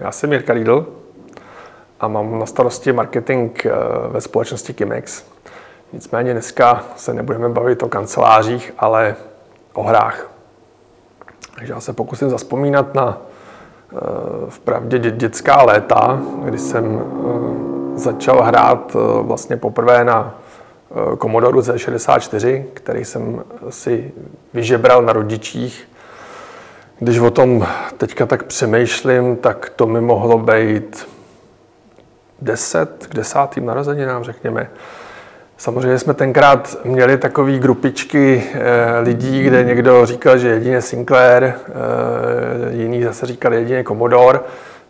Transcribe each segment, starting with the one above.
Já jsem Jirka Riedl a mám na starosti marketing eh, ve společnosti Kimex. Nicméně dneska se nebudeme bavit o kancelářích, ale o hrách. Takže já se pokusím zaspomínat na eh, v pravdě dětská léta, kdy jsem eh, začal hrát vlastně poprvé na Commodore Z64, který jsem si vyžebral na rodičích když o tom teďka tak přemýšlím, tak to mi mohlo být 10 k desátým narozeninám, řekněme. Samozřejmě jsme tenkrát měli takové grupičky e, lidí, kde někdo říkal, že jedině Sinclair, e, jiný zase říkal jedině Commodore.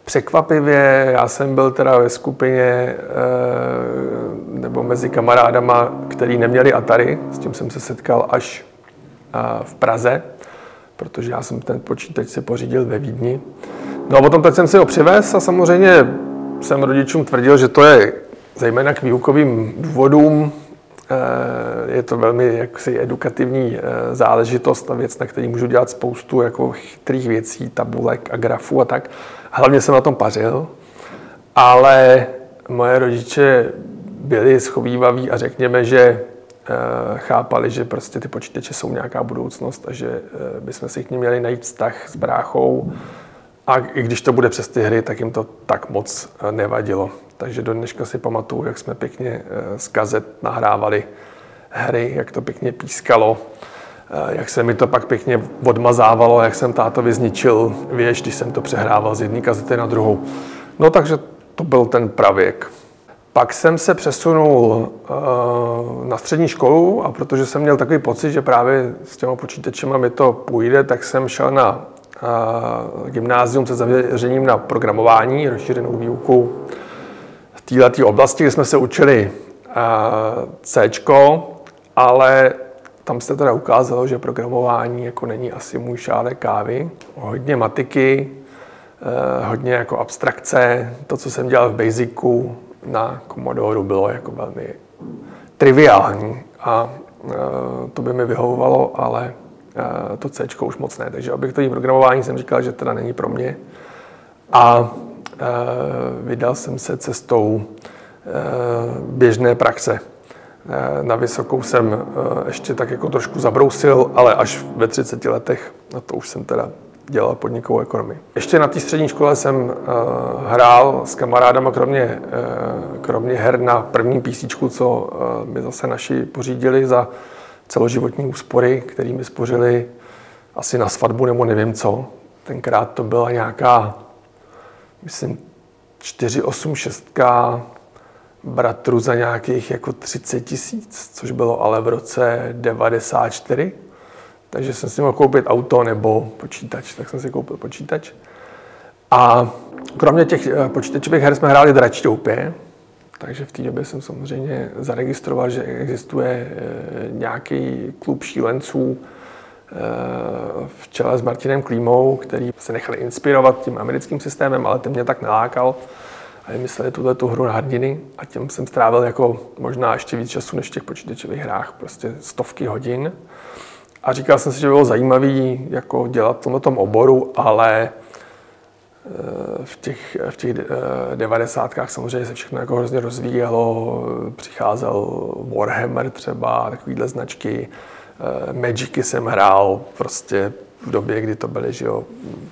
Překvapivě, já jsem byl teda ve skupině e, nebo mezi kamarádama, který neměli Atari, s tím jsem se setkal až v Praze protože já jsem ten počítač si pořídil ve Vídni. No a potom teď jsem si ho přivez a samozřejmě jsem rodičům tvrdil, že to je zejména k výukovým důvodům. Eh, je to velmi jaksi edukativní eh, záležitost a věc, na který můžu dělat spoustu jako chytrých věcí, tabulek a grafů a tak. Hlavně jsem na tom pařil, ale moje rodiče byli schovývaví a řekněme, že chápali, že prostě ty počítače jsou nějaká budoucnost a že eh, bychom si k ním měli najít vztah s bráchou. A i když to bude přes ty hry, tak jim to tak moc eh, nevadilo. Takže do dneška si pamatuju, jak jsme pěkně z kazet nahrávali hry, jak to pěkně pískalo, jak se mi to pak pěkně odmazávalo, jak jsem táto zničil věž, když jsem to přehrával z jedné kazety na druhou. No takže to byl ten pravěk. Pak jsem se přesunul uh, na střední školu a protože jsem měl takový pocit, že právě s těma počítačema mi to půjde, tak jsem šel na uh, gymnázium se zaměřením na programování, rozšířenou výuku v této oblasti, kde jsme se učili uh, C, ale tam se teda ukázalo, že programování jako není asi můj šálek kávy. Hodně matiky, hodně jako abstrakce, to, co jsem dělal v Basicu, na Commodore bylo jako velmi triviální a e, to by mi vyhovovalo, ale e, to C už moc ne. Takže objektovní programování jsem říkal, že teda není pro mě. A e, vydal jsem se cestou běžné praxe. Na vysokou jsem ještě tak jako trošku zabrousil, ale až ve 30 letech, na to už jsem teda dělal podnikovou ekonomii. Ještě na té střední škole jsem uh, hrál s kamarádama, kromě, uh, kromě her na první písíčku, co uh, mi zase naši pořídili za celoživotní úspory, který mi spořili asi na svatbu nebo nevím co. Tenkrát to byla nějaká, myslím, 486 bratru za nějakých jako 30 tisíc, což bylo ale v roce 94. Takže jsem si mohl koupit auto nebo počítač, tak jsem si koupil počítač. A kromě těch eh, počítačových her jsme hráli dračťoupě, takže v té době jsem samozřejmě zaregistroval, že existuje eh, nějaký klub šílenců eh, v čele s Martinem Klímou, který se nechali inspirovat tím americkým systémem, ale ten mě tak nalákal a vymysleli tuhle tu hru na hrdiny a tím jsem strávil jako možná ještě víc času než v těch počítačových hrách, prostě stovky hodin. A říkal jsem si, že by bylo zajímavé jako dělat v tomto oboru, ale eh, v těch, v těch eh, devadesátkách samozřejmě se všechno jako hrozně rozvíjelo. Přicházel Warhammer třeba, takovýhle značky. Eh, Magicy jsem hrál prostě v době, kdy to byly že jo,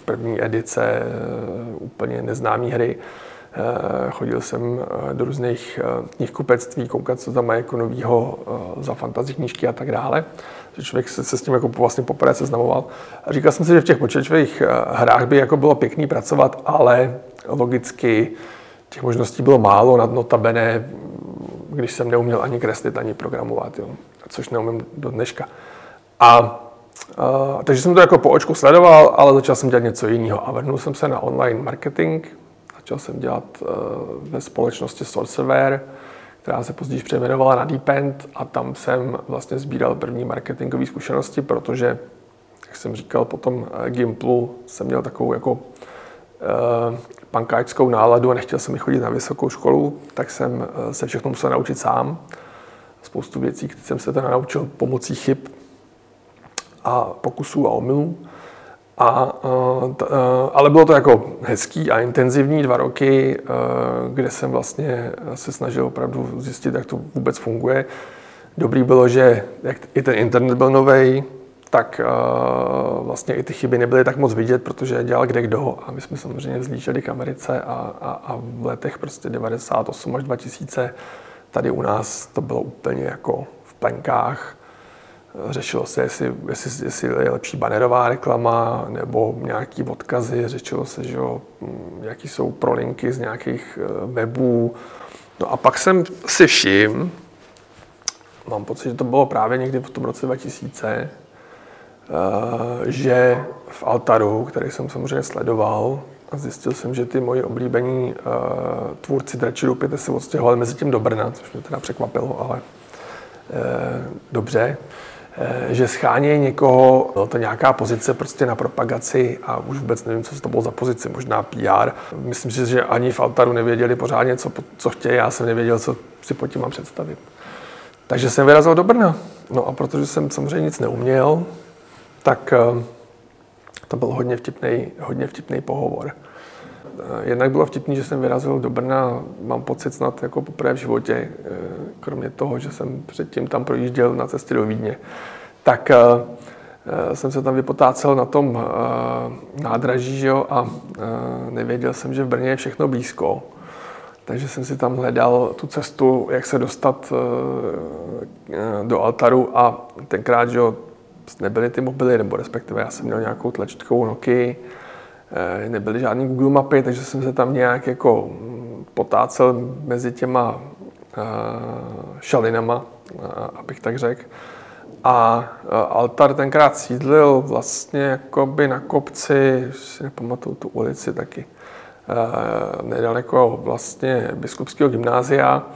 první edice úplně neznámé hry. Chodil jsem do různých knihkupectví, koukat, co tam mají jako novýho za fantasy knížky a tak dále že člověk se, se s tím jako vlastně poprvé seznamoval. A říkal jsem si, že v těch počítačových eh, hrách by jako bylo pěkný pracovat, ale logicky těch možností bylo málo, nad notabene, když jsem neuměl ani kreslit, ani programovat, jo, což neumím do dneška. A Uh, takže jsem to jako po očku sledoval, ale začal jsem dělat něco jiného a vrhnul jsem se na online marketing. Začal jsem dělat uh, ve společnosti Sourceware, která se později přejmenovala na Deepend a tam jsem vlastně sbíral první marketingové zkušenosti, protože, jak jsem říkal, potom eh, Gimplu jsem měl takovou jako uh, pankáčskou náladu a nechtěl jsem chodit na vysokou školu, tak jsem se všechno musel naučit sám. Spoustu věcí, které jsem se teda naučil pomocí chyb a pokusů a omylů. A, ale bylo to jako hezký a intenzivní dva roky, kde jsem vlastně se snažil opravdu zjistit, jak to vůbec funguje. Dobrý bylo, že jak i ten internet byl nový, tak vlastně i ty chyby nebyly tak moc vidět, protože dělal kde kdo. A my jsme samozřejmě vzlíželi k Americe a, a, a v letech prostě 98 až 2000 tady u nás to bylo úplně jako v plenkách. Řešilo se, jestli, jestli, jestli je lepší banerová reklama nebo nějaký odkazy. Řešilo se, že jo, hm, jaký jsou prolinky z nějakých eh, webů. No a pak jsem si všiml, mám pocit, že to bylo právě někdy v tom roce 2000, Eh, že v Altaru, který jsem samozřejmě sledoval, a zjistil jsem, že ty moji oblíbení uh, tvůrci Drači Rupity se odstěhovali mezi tím do Brna, což mě teda překvapilo, ale uh, dobře. Uh, že schání někoho, bylo to nějaká pozice prostě na propagaci a už vůbec nevím, co to bylo za pozici, možná PR. Myslím si, že ani v Altaru nevěděli pořádně, co, co chtějí, já jsem nevěděl, co si pod tím mám představit. Takže jsem vyrazil do Brna. No a protože jsem samozřejmě nic neuměl, tak eh, to byl hodně vtipný, hodně vtipný pohovor. Eh, jednak bylo vtipný, že jsem vyrazil do Brna, mám pocit snad jako poprvé v životě, eh, kromě toho, že jsem předtím tam projížděl na cestě do Vídně. Tak jsem se tam vypotácel na tom nádraží že jo, a nevěděl jsem, že v Brně je všechno blízko. Takže jsem si tam hledal tu cestu, jak se dostat do altaru a tenkrát, že jo, nebyly ty mobily, nebo respektive já jsem měl nějakou tlačítkovou Nokia, eh, nebyly žádný Google mapy, takže jsem se tam nějak jako mm, potácel mezi těma eh, šalinama, eh, abych tak řekl. A altar tenkrát sídlil vlastně jakoby na kopci, si nepamatuju tu ulici taky, nedaleko vlastně biskupského gymnázia,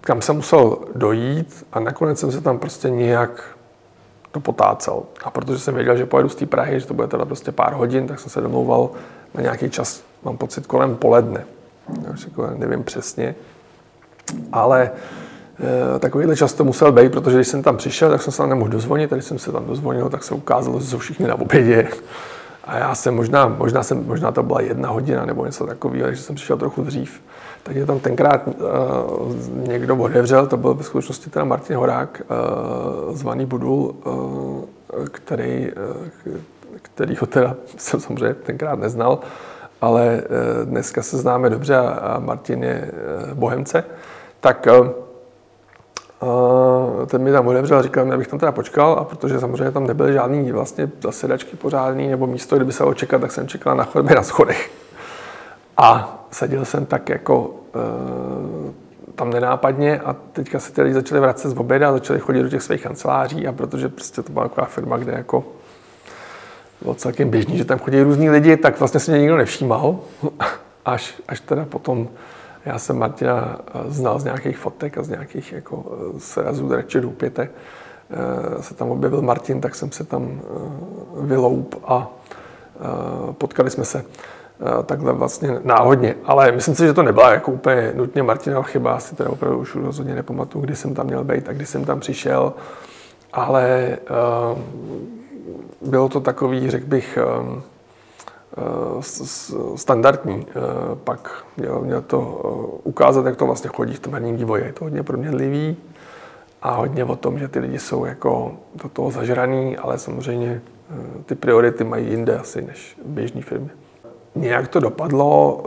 kam jsem musel dojít a nakonec jsem se tam prostě nějak to potácel. A protože jsem věděl, že pojedu z té Prahy, že to bude teda prostě pár hodin, tak jsem se domlouval na nějaký čas, mám pocit, kolem poledne. Jako nevím přesně. Ale e, takovýhle čas to musel být, protože když jsem tam přišel, tak jsem se tam nemohl dozvonit, když jsem se tam dozvonil, tak se ukázalo, že jsou všichni na obědě. A já jsem možná, možná, jsem, možná to byla jedna hodina nebo něco takového, takže jsem přišel trochu dřív. Takže tam tenkrát uh, někdo otevřel, to byl ve skutečnosti teda Martin Horák, uh, zvaný Budul, uh, který, uh, který ho teda jsem samozřejmě tenkrát neznal, ale uh, dneska se známe dobře a, a Martin je uh, bohemce. Tak uh, Uh, ten mi tam otevřel a říkal abych tam teda počkal, a protože samozřejmě tam nebyly žádný vlastně zasedačky pořádný nebo místo, kdyby se čekat, tak jsem čekal na chodbě na schodech. A seděl jsem tak jako uh, tam nenápadně a teďka se lidi začali vracet z oběda a začali chodit do těch svých kanceláří a protože prostě to byla taková firma, kde jako bylo celkem běžný, že tam chodí různí lidi, tak vlastně se mě nikdo nevšímal, až, až teda potom já jsem Martina eh, znal z nějakých fotek a z nějakých jako eh, srazů radši pěte. Se tam objevil Martin, tak jsem se tam vyloup a potkali jsme se takhle vlastně náhodně. Ale myslím si, že to nebyla jako úplně nutně Martinova chyba, asi teda opravdu už rozhodně nepamatuju, kdy jsem tam měl být a kdy jsem tam přišel. Ale bylo to takový, řekl bych, standardní. Pak měl, měl to ukázat, jak to vlastně chodí v tom herním vývoji. Je to hodně proměnlivý a hodně o tom, že ty lidi jsou jako do toho zažraný, ale samozřejmě ty priority mají jinde asi než v firmě. Nějak to dopadlo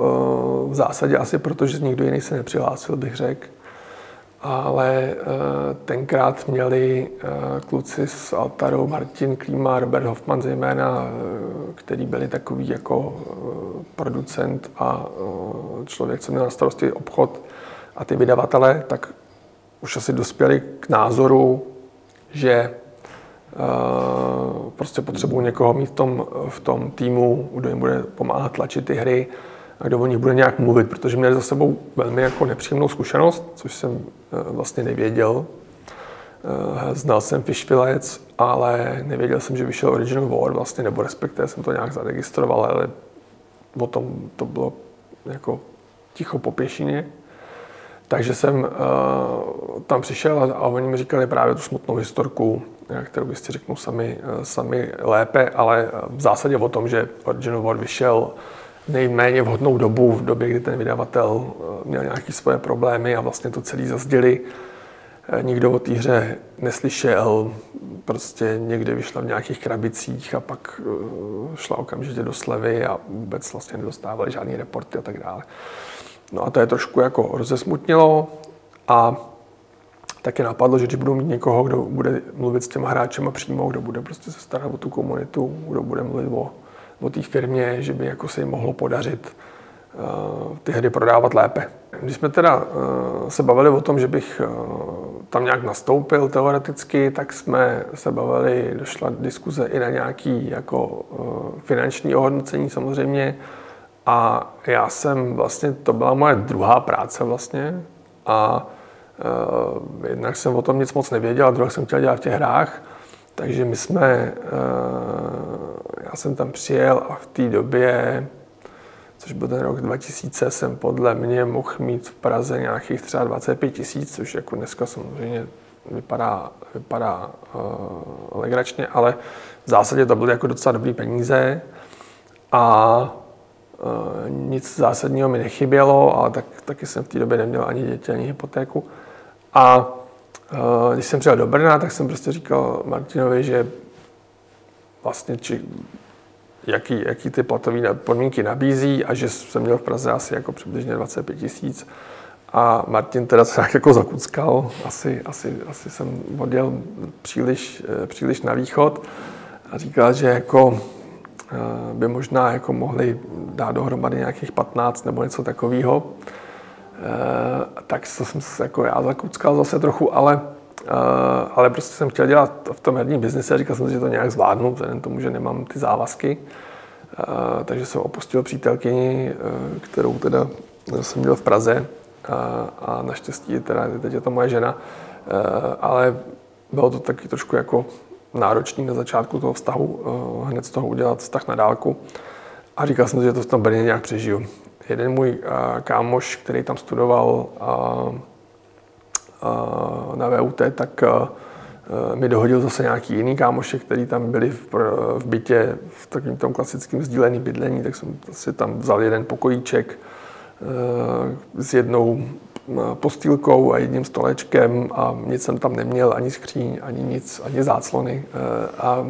v zásadě asi proto, že nikdo jiný se nepřihlásil, bych řekl. Ale tenkrát měli kluci s Altarou, Martin Klíma, Robert Hoffman zejména, který byli takový jako producent a člověk, co měl na starosti obchod a ty vydavatele, tak už asi dospěli k názoru, že prostě potřebují někoho mít v tom, v tom týmu, kdo jim bude pomáhat tlačit ty hry a kdo o nich bude nějak mluvit, protože měli za sebou velmi jako nepříjemnou zkušenost, což jsem e, vlastně nevěděl. E, znal jsem Fishvillec, ale nevěděl jsem, že vyšel Original War vlastně, nebo respektive jsem to nějak zaregistroval, ale o tom to bylo jako ticho po pěšině. Takže jsem uh, tam přišel a, oni mi říkali právě tu smutnou historku, kterou si řeknu sami, sami lépe, ale v zásadě o tom, že Original War vyšel nejméně vhodnou dobu, v době, kdy ten vydavatel měl nějaké svoje problémy a vlastně to celý zazděli. Nikdo o té hře neslyšel, prostě někde vyšla v nějakých krabicích a pak šla okamžitě do slevy a vůbec vlastně nedostávali žádný reporty a tak dále. No a to je trošku jako rozesmutnilo a taky napadlo, že když budu mít někoho, kdo bude mluvit s těma hráčema přímo, kdo bude prostě se starat o tu komunitu, kdo bude mluvit o, o té firmě, že by jako se jim mohlo podařit uh, ty hry prodávat lépe. Když jsme teda uh, se bavili o tom, že bych uh, tam nějak nastoupil teoreticky, tak jsme se bavili, došla diskuze i na nějaký jako finanční ohodnocení samozřejmě, a já jsem vlastně, to byla moje druhá práce vlastně. A jednak jsem o tom nic moc nevěděl, a druhá jsem chtěl dělat v těch hrách, takže my jsme, uh, já jsem tam přijel a v té době, což byl ten rok 2000, jsem podle mě mohl mít v Praze nějakých třeba 25 tisíc, což jako dneska samozřejmě vypadá, vypadá uh, legračně, ale v zásadě to byly jako docela dobrý peníze a Eh, nic zásadního mi nechybělo, ale tak, taky jsem v té době neměl ani děti, ani hypotéku. A eh, když jsem přijel do Brna, tak jsem prostě říkal Martinovi, že vlastně či, jaký, jaký ty platové podmínky nabízí a že jsem měl v Praze asi jako přibližně 25 tisíc. A Martin teda se tak jako zakuckal, asi, asi, asi jsem odjel příliš, eh, příliš na východ a říkal, že jako Eh, by možná jako mohli dát dohromady nějakých 15 nebo něco takového. Eh, tak jsem se jako já zakuckal zase trochu, ale, eh, ale prostě jsem chtěl dělat v tom herním biznise a říkal jsem si, že to nějak zvládnu, vzhledem tomu, že nemám ty závazky. Takže jsem opustil přítelkyni, kterou teda jsem měl v Praze a naštěstí teda teď je to moje žena, ale bylo to taky trošku jako náročný na začátku toho vztahu, eh, hned z toho udělat vztah na dálku. A říkal jsem si, že to v tom Brně nějak přežiju. Jeden můj eh, kámoš, který tam studoval eh, na VUT, tak mi dohodil zase nějaký jiný kámoše, který tam byli v, v bytě v takovém tom klasickém sdíleném bydlení, tak jsem si tam vzal jeden pokojíček s jednou postýlkou a jedním stolečkem a nic jsem tam neměl, ani skříň, ani nic, ani záclony. Eh, a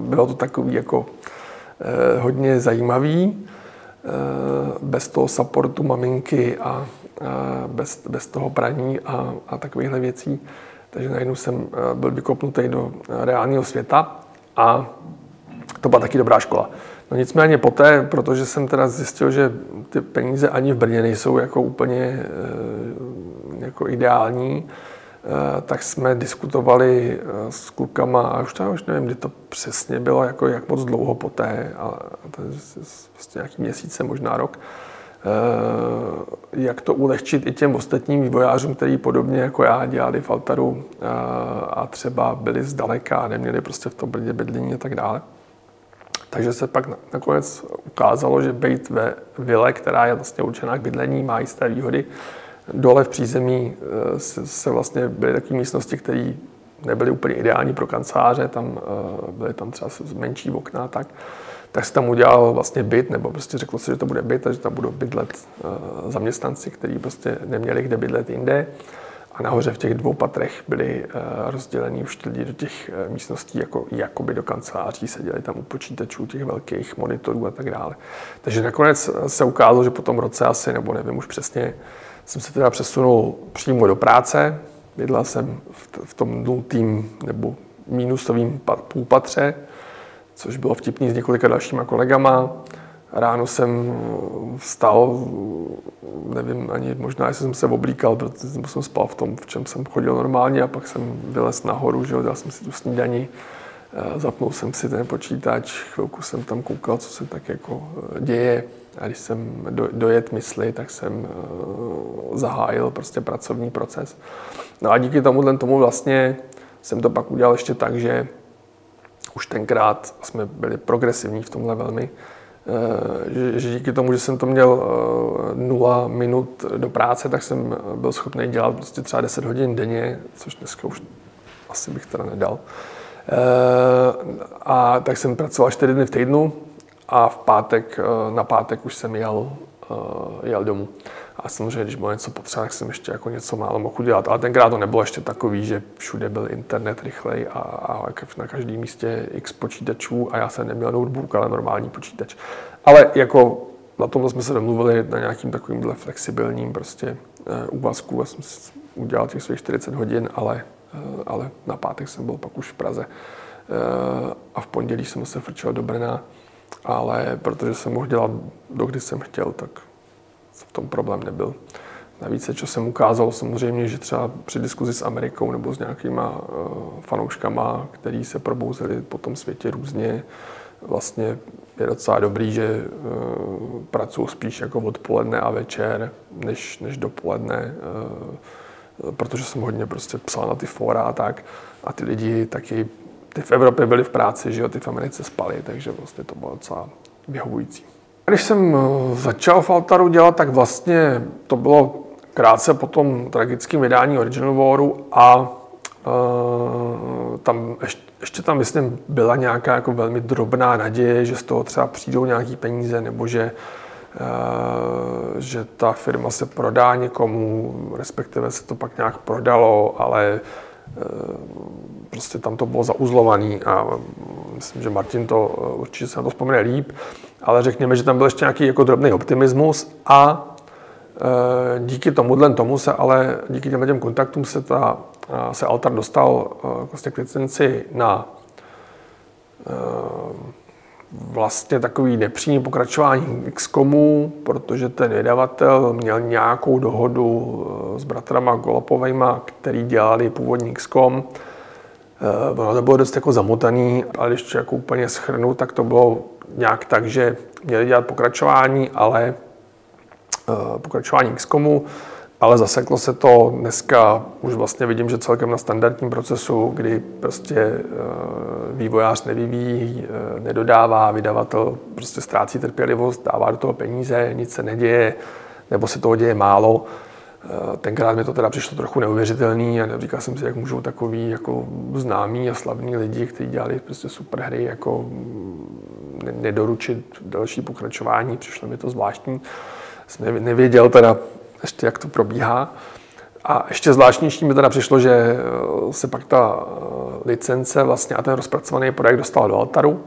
bylo to takový jako eh, hodně zajímavý, eh, bez toho supportu maminky a bez, bez toho praní a, a takovýchhle věcí. Takže najednou jsem byl vykopnutý do reálného světa a to byla taky dobrá škola. No nicméně poté, protože jsem teda zjistil, že ty peníze ani v Brně nejsou jako úplně eh, jako ideální, eh, tak jsme diskutovali eh, s klukama, a už tam už nevím, kdy to přesně bylo, jako jak moc dlouho poté, ale to je vlastně nějaký měsíce, možná rok, jak to ulehčit i těm ostatním vývojářům, kteří podobně jako já dělali v Altaru a třeba byli zdaleka, neměli prostě v tom Brně bydlení a tak dále. Takže se pak nakonec ukázalo, že být ve vile, která je vlastně určená k bydlení, má jisté výhody. Dole v přízemí eh, se vlastně byly takové místnosti, které nebyly úplně ideální pro kanceláře, tam eh, byly tam třeba menší okna tak. Tak se tam udělal vlastně byt, nebo prostě řekl si, že to bude byt, a že tam budou bydlet eh, zaměstnanci, kteří prostě neměli kde bydlet jinde a nahoře v těch dvou patrech byly eh, rozdělený už lidi do těch eh, místností, jako, jakoby do kanceláří, seděli tam u počítačů, těch velkých monitorů a tak dále. Takže nakonec eh, se ukázalo, že po tom roce asi, nebo nevím už přesně, jsem se teda přesunul přímo do práce. Bydlel jsem v tom nultým nebo mínusovým půlpatře, což bylo vtipný s několika dalšíma kolegama. Ráno jsem vstal, nevím ani, možná jestli jsem se oblíkal, protože jsem spal v tom, v čem jsem chodil normálně a pak jsem vylez nahoru, že dal jsem si tu snídaní, eh, zapnul jsem si ten počítač, chvilku jsem tam koukal, co se tak jako eh, děje a když jsem do, dojet mysli, tak jsem eh, zahájil prostě pracovní proces. No a díky tomu, tomu vlastně jsem to pak udělal ještě tak, že už tenkrát jsme byli progresivní v tomhle velmi, že, že díky tomu, že jsem to měl nula minut do práce, tak jsem byl schopný dělat prostě třeba 10 hodin denně, což dneska už asi bych teda nedal. A tak jsem pracoval 4 dny v týdnu a v pátek, na pátek už jsem jel, jel domů. A samozřejmě, když bylo něco potřeba, tak jsem ještě jako něco málo mohl udělat. Ale tenkrát to nebylo ještě takový, že všude byl internet rychlej a, a na každém místě x počítačů a já jsem neměl notebook, ale normální počítač. Ale jako na tomhle jsme se domluvili na nějakým takovýmhle flexibilním prostě uh, úvazku. Já jsem udělal těch svých 40 hodin, ale, uh, ale na pátek jsem byl pak už v Praze. Uh, a v pondělí jsem se frčel do Brna, ale protože jsem mohl dělat, dokdy jsem chtěl, tak v tom problém nebyl. Navíc, co jsem ukázal, samozřejmě, že třeba při diskuzi s Amerikou nebo s nějakýma uh, fanouškama, který se probouzeli po tom světě různě, vlastně je docela dobrý, že uh, pracuji spíš jako odpoledne a večer, než, než dopoledne, uh, protože jsem hodně prostě psal na ty fora a tak. A ty lidi taky, ty v Evropě byli v práci, že jo, ty v Americe spali, takže vlastně to bylo docela vyhovující. Když jsem eh, začal v Altaru dělat, tak vlastně to bylo krátce po tom tragickém vydání Original Waru a uh, tam ještě, ještě tam, myslím, byla nějaká jako velmi drobná naděje, že z toho třeba přijdou nějaký peníze, nebo že, uh, že ta firma se prodá někomu, respektive se to pak nějak prodalo, ale prostě tam to bylo zauzlovaný a myslím, že Martin to určitě se na to vzpomene líp ale řekněme, že tam byl ještě nějaký jako drobný optimismus a e, díky tomuhle tomu se ale, díky těm těm kontaktům se, ta, se Altar dostal e, vlastně k licenci na e, vlastně takový nepřímý pokračování XCOMu, protože ten vydavatel měl nějakou dohodu s bratrama Golopovejma, který dělali původní XCOM. Ono to bylo dost jako zamotaný, ale to jako úplně schrnu, tak to bylo nějak tak, že měli dělat pokračování, ale uh, pokračování XCOMu, ale zaseklo se to dneska, už vlastně vidím, že celkem na standardním procesu, kdy prostě uh, vývojář nevyvíjí, uh, nedodává, vydavatel prostě ztrácí trpělivost, dává do toho peníze, nic se neděje, nebo se toho děje málo. Tenkrát mi to teda přišlo trochu neuvěřitelný a říkal jsem si, jak můžou takový jako známí a slavní lidi, kteří dělali prostě super hry, jako nedoručit další pokračování, přišlo mi to zvláštní. Jsem nevěděl teda ještě, jak to probíhá. A ještě zvláštnější mi teda přišlo, že eh, se pak ta eh, licence vlastně a ten rozpracovaný projekt dostal do Altaru.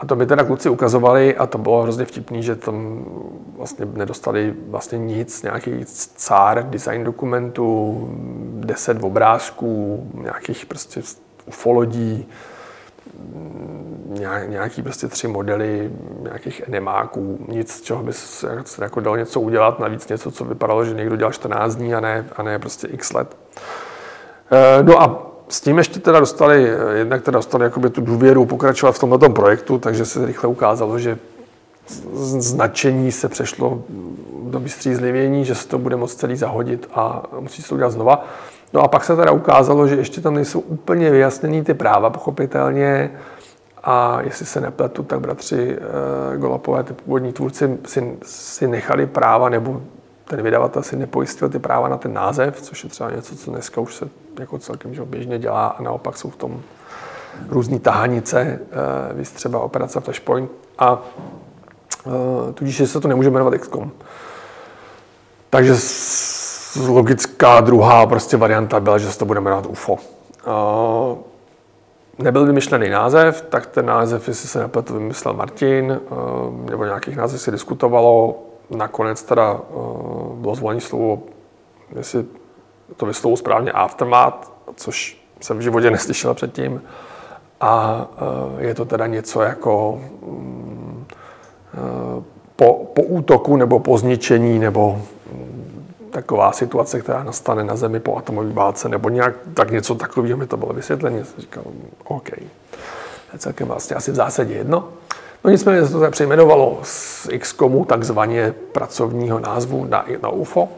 A to mi teda kluci ukazovali a to bylo hrozně vtipný, že tam vlastně nedostali vlastně nic, nějaký cár design dokumentů, deset obrázků, nějakých prostě ufolodí, nějaký prostě tři modely nějakých enemáků, nic, z čeho by se jako dalo něco udělat, navíc něco, co vypadalo, že někdo dělal 14 dní a ne, a ne prostě x let. Eh, no a s tím ještě teda dostali, jednak teda dostali jakoby tu důvěru pokračovat v tomto projektu, takže se rychle ukázalo, že značení se přešlo do zlivění, že se to bude moct celý zahodit a musí se to udělat znova. No a pak se teda ukázalo, že ještě tam nejsou úplně vyjasněný ty práva, pochopitelně. A jestli se nepletu, tak bratři e, Golapové, ty původní tvůrci, si, si nechali práva, nebo ten vydavatel si nepojistil ty práva na ten název, což je třeba něco, co dneska už se jako celkem že běžně dělá a naopak jsou v tom různé tahanice, e, víc třeba operace Flashpoint. A e, tudíž se to nemůže jmenovat XCOM. Takže logická druhá prostě varianta byla, že se to bude jmenovat UFO. Nebyl vymyšlený název, tak ten název, jestli se nepletu, vymyslel Martin, uh, nebo nějakých název se diskutovalo. Nakonec teda uh, bylo zvolené slovo, jestli to vyslovu správně, Aftermath, což jsem v životě neslyšel předtím. A je to teda něco jako mm, po, po útoku nebo po zničení nebo taková situace, která nastane na Zemi po atomové válce, nebo nějak tak něco takového mi to bylo vysvětlení. Jsem říkal, OK, to je celkem vlastně asi v zásadě jedno. No nicméně se to přejmenovalo z XCOMu, takzvaně pracovního názvu na, na UFO.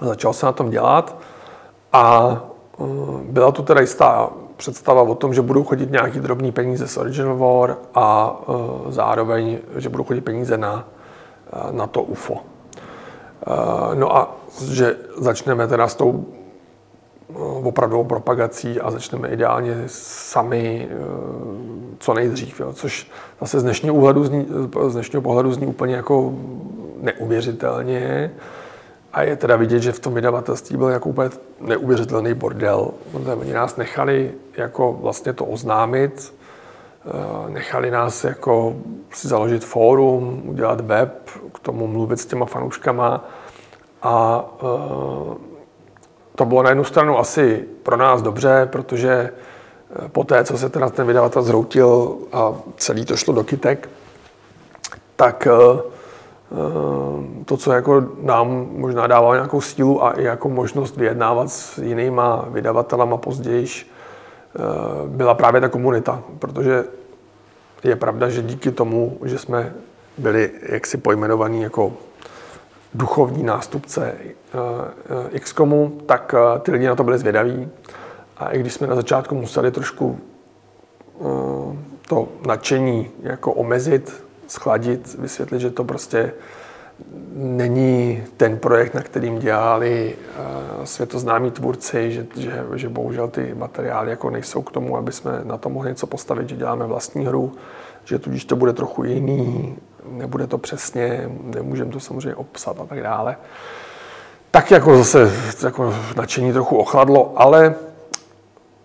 Začal se na tom dělat a uh, byla tu teda jistá představa o tom, že budou chodit nějaký drobný peníze z Original War a uh, zároveň, že budou chodit peníze na, uh, na to UFO. No a že začneme teda s tou opravdovou propagací a začneme ideálně sami uh, co nejdřív, jo, což zase z dnešního, úhledu zní, z dnešního pohledu zní úplně jako neuvěřitelně. A je teda vidět, že v tom vydavatelství byl jako úplně neuvěřitelný bordel. Oni nás nechali jako vlastně to oznámit, eh, nechali nás jako si založit fórum, udělat web, k tomu mluvit s těma fanouškama a eh, to bylo na jednu stranu asi pro nás dobře, protože eh, po té, co se teda ten vydavatel zroutil a celý to šlo do kytek, tak Eh, to, co jako nám možná dávalo nějakou sílu a i jako možnost vyjednávat s jinýma vydavatelama později, eh, byla právě ta komunita, protože je pravda, že díky tomu, že jsme byli jaksi pojmenovaní jako duchovní nástupce eh, XCOMu, tak ty lidi na to byli zvědaví. A i když jsme na začátku museli trošku to nadšení jako omezit, schladit, vysvětlit, že to prostě není ten projekt, na kterým dělali světoznámí tvůrci, že, že, že bohužel ty materiály jako nejsou k tomu, aby jsme na to mohli něco postavit, že děláme vlastní hru, že tudíž to bude trochu jiný, nebude to přesně, nemůžeme to samozřejmě obsat a tak dále. Tak jako zase jako nadšení trochu ochladlo, ale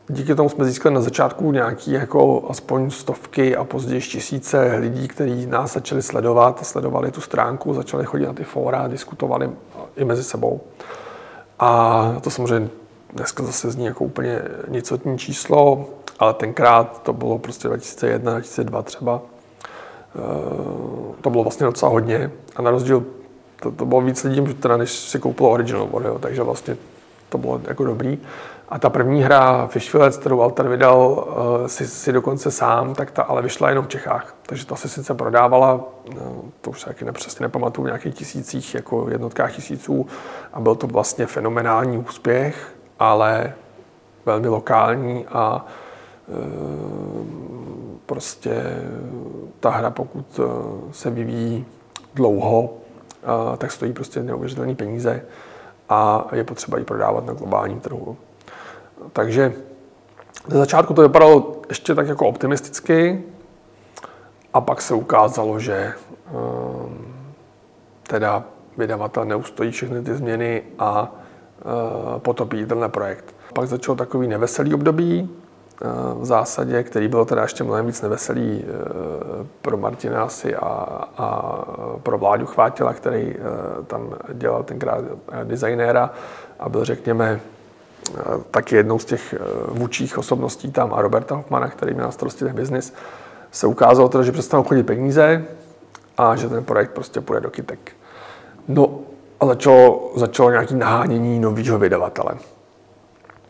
díky tomu jsme získali na začátku nějaký jako aspoň stovky a později tisíce lidí, kteří nás začali sledovat, sledovali tu stránku, začali chodit na ty fóra, diskutovali i mezi sebou. A to samozřejmě dneska zase zní jako úplně nicotní číslo, ale tenkrát to bylo prostě 2001, 2002 třeba. Eh, to bylo vlastně docela hodně a na rozdíl to, to bylo víc lidí, teda než si koupilo Original War, jo, takže vlastně to bylo jako dobrý. A ta první hra Fishfillets, kterou Walter vydal uh, si, si dokonce sám, tak ta ale vyšla jenom v Čechách. Takže ta se sice prodávala, no, to už se taky nepřesně nepamatuju, v nějakých tisících, jako jednotkách tisíců. A byl to vlastně fenomenální úspěch, ale velmi lokální a prostě ta hra, pokud uh, se vyvíjí dlouho, uh, tak stojí prostě neuvěřitelné peníze a je potřeba ji prodávat na globálním trhu. Takže ze začátku to vypadalo ještě tak jako optimisticky a pak se ukázalo, že teda vydavatel neustojí všechny ty změny a potopí tenhle projekt. Pak začal takový neveselý období, v zásadě, který byl teda ještě mnohem víc neveselý uh, pro Martina asi a, a pro Vláďu Chvátila, který tam dělal tenkrát designéra a byl, řekněme, taky jednou z těch eh, vůčích osobností tam a Roberta Hoffmana, který měl na starosti ten biznis, se ukázalo teda, že přestanou chodit peníze a že ten projekt prostě půjde do kytek. No a začalo, začalo nějaké nahánění nového vydavatele.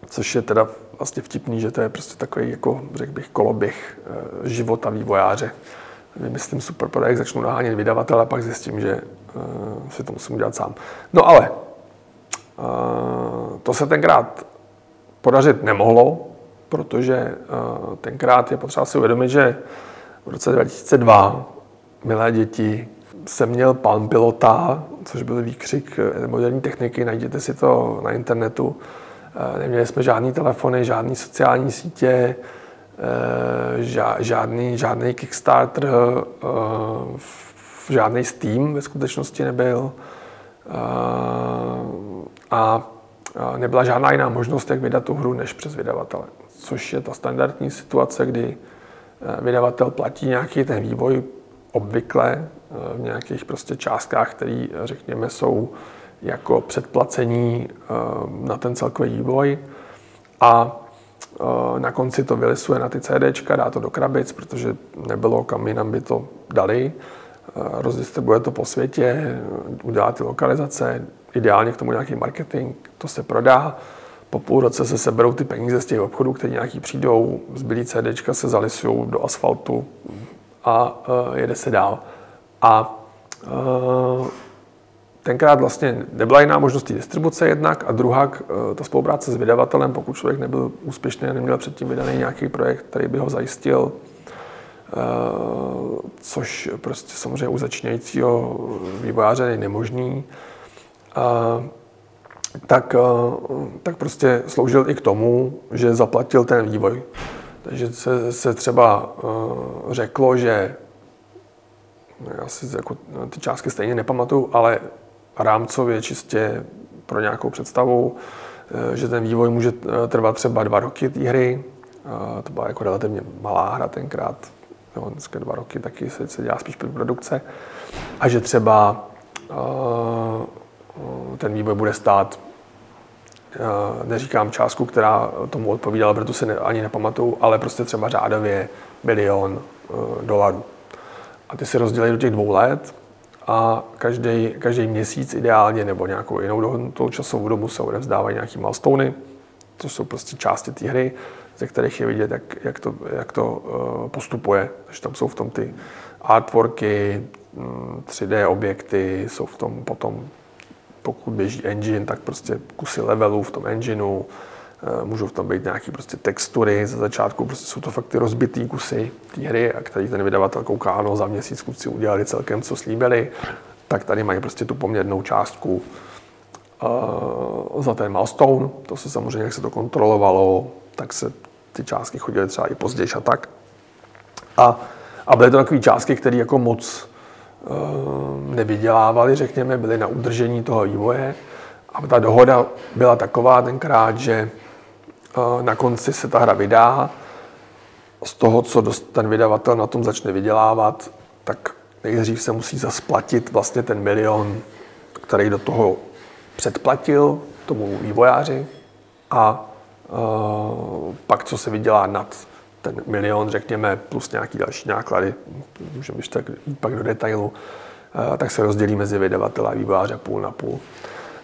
Což je teda vlastně vtipný, že to je prostě takový, jako řekl bych, koloběh eh, života vývojáře. Vymyslím super projekt, začnu nahánět vydavatele a pak zjistím, že uh, si to musím udělat sám. No ale uh, to se tenkrát podařit nemohlo, protože eh, tenkrát je potřeba si uvědomit, že v roce 2002 milé děti jsem měl Palm Pilota, což byl výkřik moderní techniky, najděte si to na internetu. Eh, neměli jsme žádný telefony, žádný sociální sítě, žádný, žádný Kickstarter, žádný Steam ve skutečnosti nebyl. A nebyla žádná jiná možnost, jak vydat tu hru, než přes vydavatele. Což je ta standardní situace, kdy eh, vydavatel platí nějaký ten vývoj obvykle eh, v nějakých prostě částkách, které, řekněme, jsou jako předplacení eh, na ten celkový vývoj. A na konci to vylisuje na ty CDčka, dá to do krabic, protože nebylo kam jinam by to dali, rozdistribuje to po světě, udělá ty lokalizace, ideálně k tomu nějaký marketing, to se prodá, po půl roce se seberou ty peníze z těch obchodů, které nějaký přijdou, zbylý CDčka se zalisují do asfaltu a jede se dál. A tenkrát vlastně nebyla jiná možnost distribuce jednak a druhá eh, ta spolupráce s vydavatelem, pokud člověk nebyl úspěšný a neměl předtím vydaný nějaký projekt, který by ho zajistil, eh, což prostě samozřejmě u začínajícího vývojáře je nemožný, tak, tak prostě sloužil i k tomu, že zaplatil ten vývoj. Takže se, se třeba řeklo, že já si jako ty částky stejně nepamatuju, ale rámcově čistě pro nějakou představu, eh, že ten vývoj může eh, trvat třeba dva roky té hry. To byla jako relativně malá hra tenkrát. Jo, dneska dva roky taky se, se dělá spíš produkce. A že třeba ten vývoj bude stát, neříkám částku, která tomu odpovídala, protože si ne, ani nepamatuju, ale prostě třeba řádově bilion dolarů. A ty si rozdělí do těch dvou let a každý, každý měsíc ideálně nebo nějakou jinou dohodnutou časovou dobu se odevzdávají nějaký milestony, to jsou prostě části té hry, ze kterých je vidět, jak, jak to, jak to uh, postupuje. Takže tam jsou v tom ty artworky, 3D mm, objekty, jsou v tom potom, pokud běží engine, tak prostě kusy levelů v tom engineu, Eh, můžou v tom být nějaké prostě textury, ze začátku prostě jsou to fakt ty rozbitý kusy té hry, a který ten vydavatel kouká, ano, za měsíc kluci udělali celkem, co slíbili, tak tady mají prostě tu poměrnou částku uh, za ten milestone. To se samozřejmě, jak se to kontrolovalo, tak se ty částky chodily třeba i později a tak. A, a byly to takové částky, které jako moc uh, nevydělávaly, řekněme, byly na udržení toho vývoje. A ta dohoda byla taková tenkrát, že na konci se ta hra vydá, z toho, co ten vydavatel na tom začne vydělávat, tak nejdřív se musí zasplatit vlastně ten milion, který do toho předplatil tomu vývojáři a uh, pak, co se vydělá nad ten milion, řekněme, plus nějaký další náklady, můžeme ještě tak pak do detailu, uh, tak se rozdělí mezi vydavatele a vývojáře půl na půl.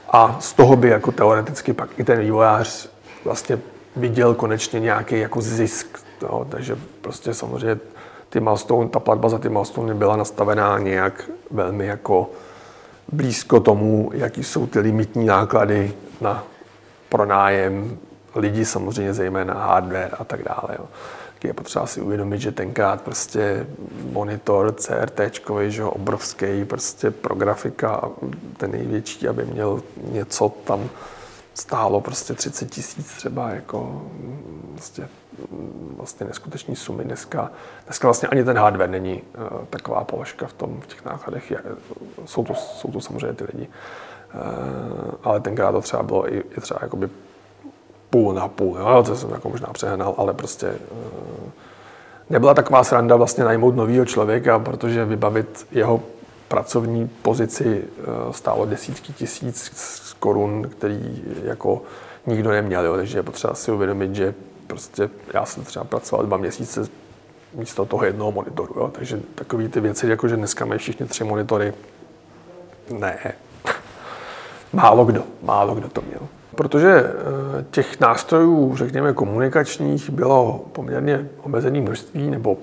A z toho by jako teoreticky pak i ten vývojář vlastně viděl konečně nějaký jako zisk. No, takže prostě samozřejmě ty milestone, ta platba za ty milestone byla nastavená nějak velmi jako blízko tomu, jaký jsou ty limitní náklady na pronájem lidí, samozřejmě zejména hardware a tak dále. Jo. Je potřeba si uvědomit, že tenkrát prostě monitor CRT, že obrovský prostě pro grafika, ten největší, aby měl něco tam stálo prostě 30 tisíc třeba jako vlastně, vlastně neskutečný sumy dneska. Dneska vlastně ani ten hardware není uh, taková položka v tom, v těch nákladech. Jsou, to, jsou to samozřejmě ty lidi. Uh, ale tenkrát to třeba bylo i, i třeba jakoby půl na půl, jo? to jsem jako možná přehnal, ale prostě uh, nebyla taková sranda vlastně najmout nového člověka, protože vybavit jeho pracovní pozici stálo desítky tisíc korun, který jako nikdo neměl. Jo. Takže je potřeba si uvědomit, že prostě já jsem třeba pracoval dva měsíce místo toho jednoho monitoru. Jo. Takže takové ty věci, jako že dneska mají všichni tři monitory, ne. málo kdo, málo kdo to měl. Protože eh, těch nástrojů, řekněme, komunikačních bylo poměrně omezené množství, nebo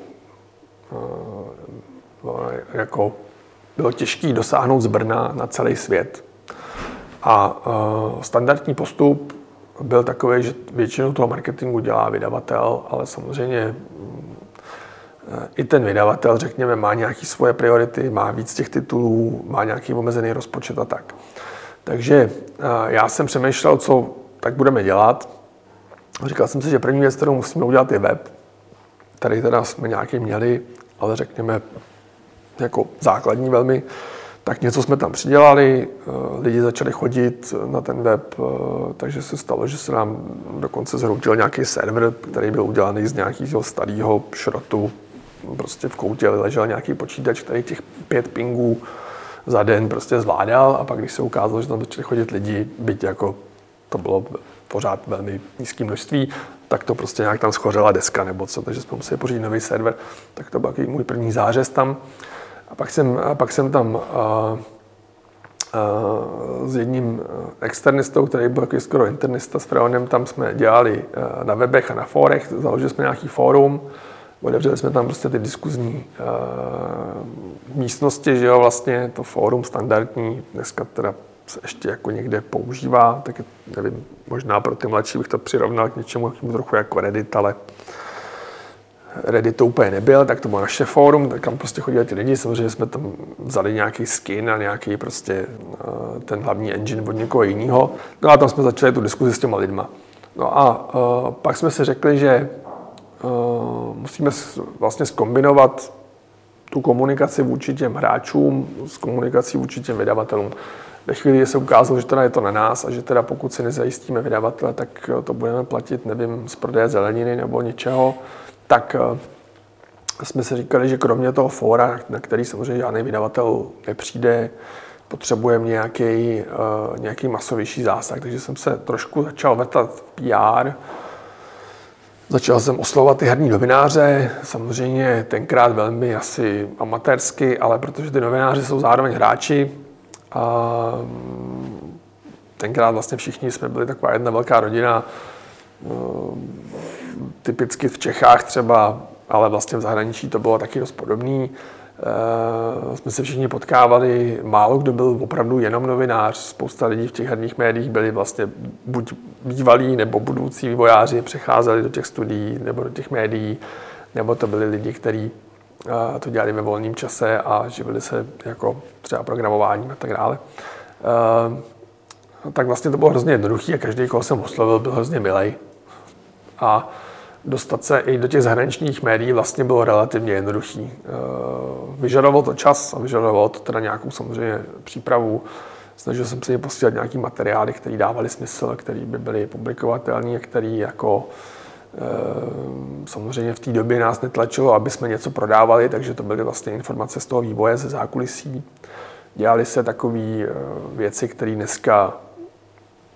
eh, jako bylo těžké dosáhnout z Brna na celý svět. A uh, standardní postup byl takový, že většinu toho marketingu dělá vydavatel, ale samozřejmě mm, i ten vydavatel, řekněme, má nějaké svoje priority, má víc těch titulů, má nějaký omezený rozpočet a tak. Takže uh, já jsem přemýšlel, co tak budeme dělat. Říkal jsem si, že první věc, kterou musíme udělat, je web. Tady teda jsme nějaký měli, ale řekněme, jako základní velmi. Tak něco jsme tam přidělali, eh, lidi začali chodit na ten web, eh, takže se stalo, že se nám dokonce zhroutil nějaký server, který byl udělaný z nějakého starého šrotu. Prostě v koutě ležel nějaký počítač, který těch pět pingů za den prostě zvládal a pak, když se ukázalo, že tam začali chodit lidi, byť jako to bylo pořád velmi nízké množství, tak to prostě nějak tam schořela deska nebo co, takže jsme museli pořídit nový server, tak to byl můj první zářez tam. A pak jsem, a pak jsem tam a, s jedním externistou, který byl takový skoro internista s Freonem, tam jsme dělali na webech a na fórech, založili jsme nějaký fórum, Otevřeli jsme tam prostě ty diskuzní uh, místnosti, že jo, vlastně to fórum standardní, dneska teda se ještě jako někde používá, tak nevím, možná pro ty mladší bych to přirovnal k něčemu trochu jako Reddit, ale Reddit to úplně nebyl, tak to bylo naše fórum, tak tam prostě chodili ty lidi, samozřejmě jsme tam vzali nějaký skin a nějaký prostě eh, ten hlavní engine od někoho jiného. No a tam jsme začali tu diskuzi s těma lidma. No a uh, pak jsme si řekli, že uh, musíme vlastně skombinovat tu komunikaci vůči těm hráčům s komunikací vůči těm vydavatelům. Ve chvíli, kdy se ukázalo, že teda je to na nás a že teda pokud si nezajistíme vydavatele, tak to budeme platit, nevím, z prodeje zeleniny nebo něčeho, tak eh, jsme si říkali, že kromě toho fóra, na který samozřejmě žádný vydavatel nepřijde, potřebujeme nějaký, uh, nějaký masovější zásah. Takže jsem se trošku začal vetat v PR, Začal jsem oslovovat ty herní novináře, samozřejmě tenkrát velmi asi amatérsky, ale protože ty novináři jsou zároveň hráči a mm, tenkrát vlastně všichni jsme byli taková jedna velká rodina, typicky v Čechách třeba, ale vlastně v zahraničí to bylo taky dost podobný. E, jsme se všichni potkávali, málo kdo byl opravdu jenom novinář, spousta lidí v těch herních médiích byli vlastně buď bývalí nebo budoucí vývojáři, přecházeli do těch studií nebo do těch médií, nebo to byli lidi, kteří e, to dělali ve volném čase a živili se jako třeba programováním a tak dále. E, tak vlastně to bylo hrozně jednoduché a každý, koho jsem oslovil, byl hrozně milej. A dostat se i do těch zahraničních médií vlastně bylo relativně jednoduchý. Eh, vyžadovalo to čas a vyžadovalo to teda nějakou samozřejmě přípravu. Snažil jsem se jim posílat nějaký materiály, které dávaly smysl, které by byly publikovatelné a které jako eh, samozřejmě v té době nás netlačilo, aby jsme něco prodávali, takže to byly vlastně informace z toho vývoje, ze zákulisí. Dělali se takové eh, věci, které dneska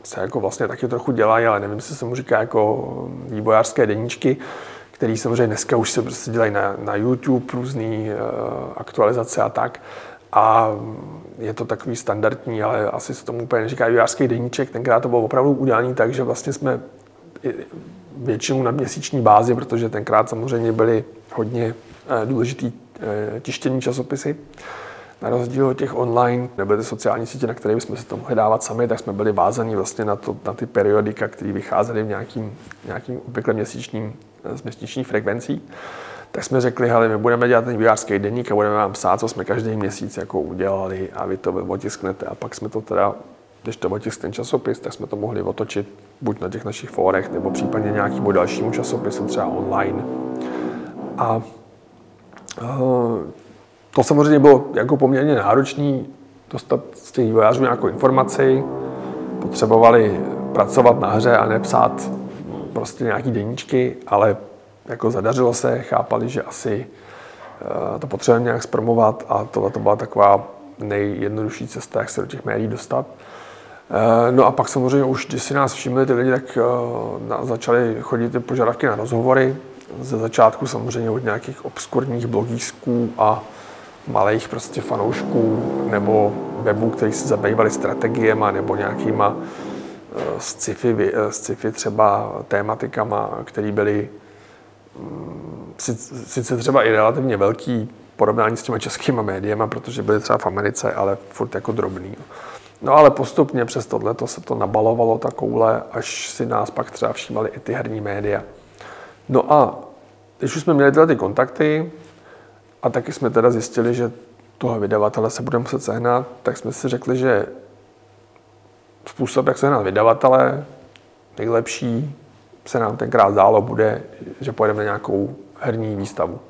se jako vlastně taky trochu dělají, ale nevím, jestli se mu říká jako vývojářské deníčky, který samozřejmě dneska už se prostě dělají na, na YouTube, různé uh, aktualizace a tak. A je to takový standardní, ale asi se tomu úplně neříká vývojářský deníček. Tenkrát to bylo opravdu udělané tak, že vlastně jsme většinou na měsíční bázi, protože tenkrát samozřejmě byly hodně uh, důležitý tištění časopisy na rozdíl od těch online, nebyly ty sociální sítě, na které jsme se to mohli dávat sami, tak jsme byli vázaní vlastně na, to, na ty periodika, které vycházely v nějakým, nějakým obvykle měsíčním, z měsíční frekvencí. Tak jsme řekli, hele, my budeme dělat ten vývářský denník a budeme vám psát, co jsme každý měsíc jako udělali a vy to otisknete. A pak jsme to teda, když to otisk ten časopis, tak jsme to mohli otočit buď na těch našich fórech, nebo případně nějakému dalšímu časopisu, třeba online. A uh, to samozřejmě bylo jako poměrně náročné dostat z těch vývojářů nějakou informaci. Potřebovali pracovat na hře a nepsát prostě nějaký deníčky, ale jako zadařilo se, chápali, že asi eh, to potřebujeme nějak zpromovat a tohle to byla taková nejjednodušší cesta, jak se do těch médií dostat. Eh, no a pak samozřejmě už, když si nás všimli ty lidi, tak eh, začaly chodit ty požadavky na rozhovory. Ze začátku samozřejmě od nějakých obskurních blogísků a malých prostě fanoušků nebo webů, který se zabývali strategiemi nebo nějakýma eh, sci-fi, eh, sci-fi třeba tématikama, které byly mm, sice třeba i relativně velký porovnání s těma českými médiemi, protože byly třeba v Americe, ale furt jako drobný. No ale postupně přes tohle se to nabalovalo, ta koule, až si nás pak třeba všímali i ty herní média. No a když už jsme měli tyhle ty kontakty, a taky jsme teda zjistili, že toho vydavatele se budeme muset sehnat, tak jsme si řekli, že způsob, jak sehnat vydavatele, nejlepší se nám tenkrát zdálo bude, že pojedeme na nějakou herní výstavu.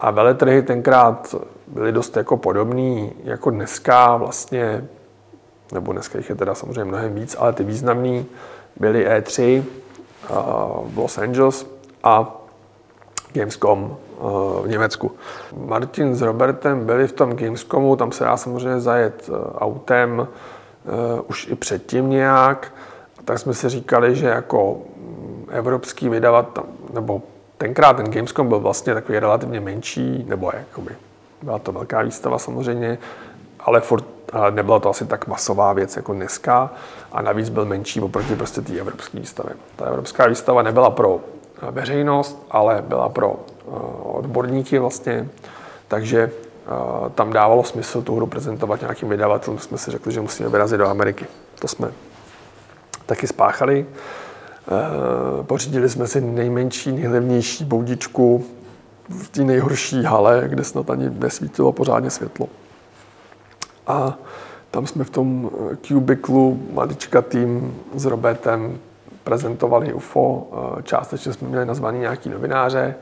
A veletrhy tenkrát byly dost jako podobný jako dneska vlastně, nebo dneska jich je teda samozřejmě mnohem víc, ale ty významný byly E3 v Los Angeles a Gamescom v Německu. Martin s Robertem byli v tom Gamescomu, tam se dá samozřejmě zajet eh, autem eh, už i předtím nějak. Tak jsme si říkali, že jako mm, evropský vydavatel, nebo tenkrát ten Gamescom byl vlastně takový relativně menší, nebo jakoby, byla to velká výstava samozřejmě, ale furt nebyla to asi tak masová věc jako dneska a navíc byl menší oproti prostě té evropské výstavě. Ta evropská výstava nebyla pro veřejnost, ale byla pro odborníky vlastně, takže tam dávalo smysl tu hru prezentovat nějakým vydavatelům. Jsme si řekli, že musíme vyrazit do Ameriky. To jsme taky spáchali. Pořídili jsme si nejmenší, nejlevnější boudičku v té nejhorší hale, kde snad ani nesvítilo pořádně světlo. A tam jsme v tom kubiklu malička tým s Robertem prezentovali UFO. Částečně jsme měli nazvaný nějaký novináře.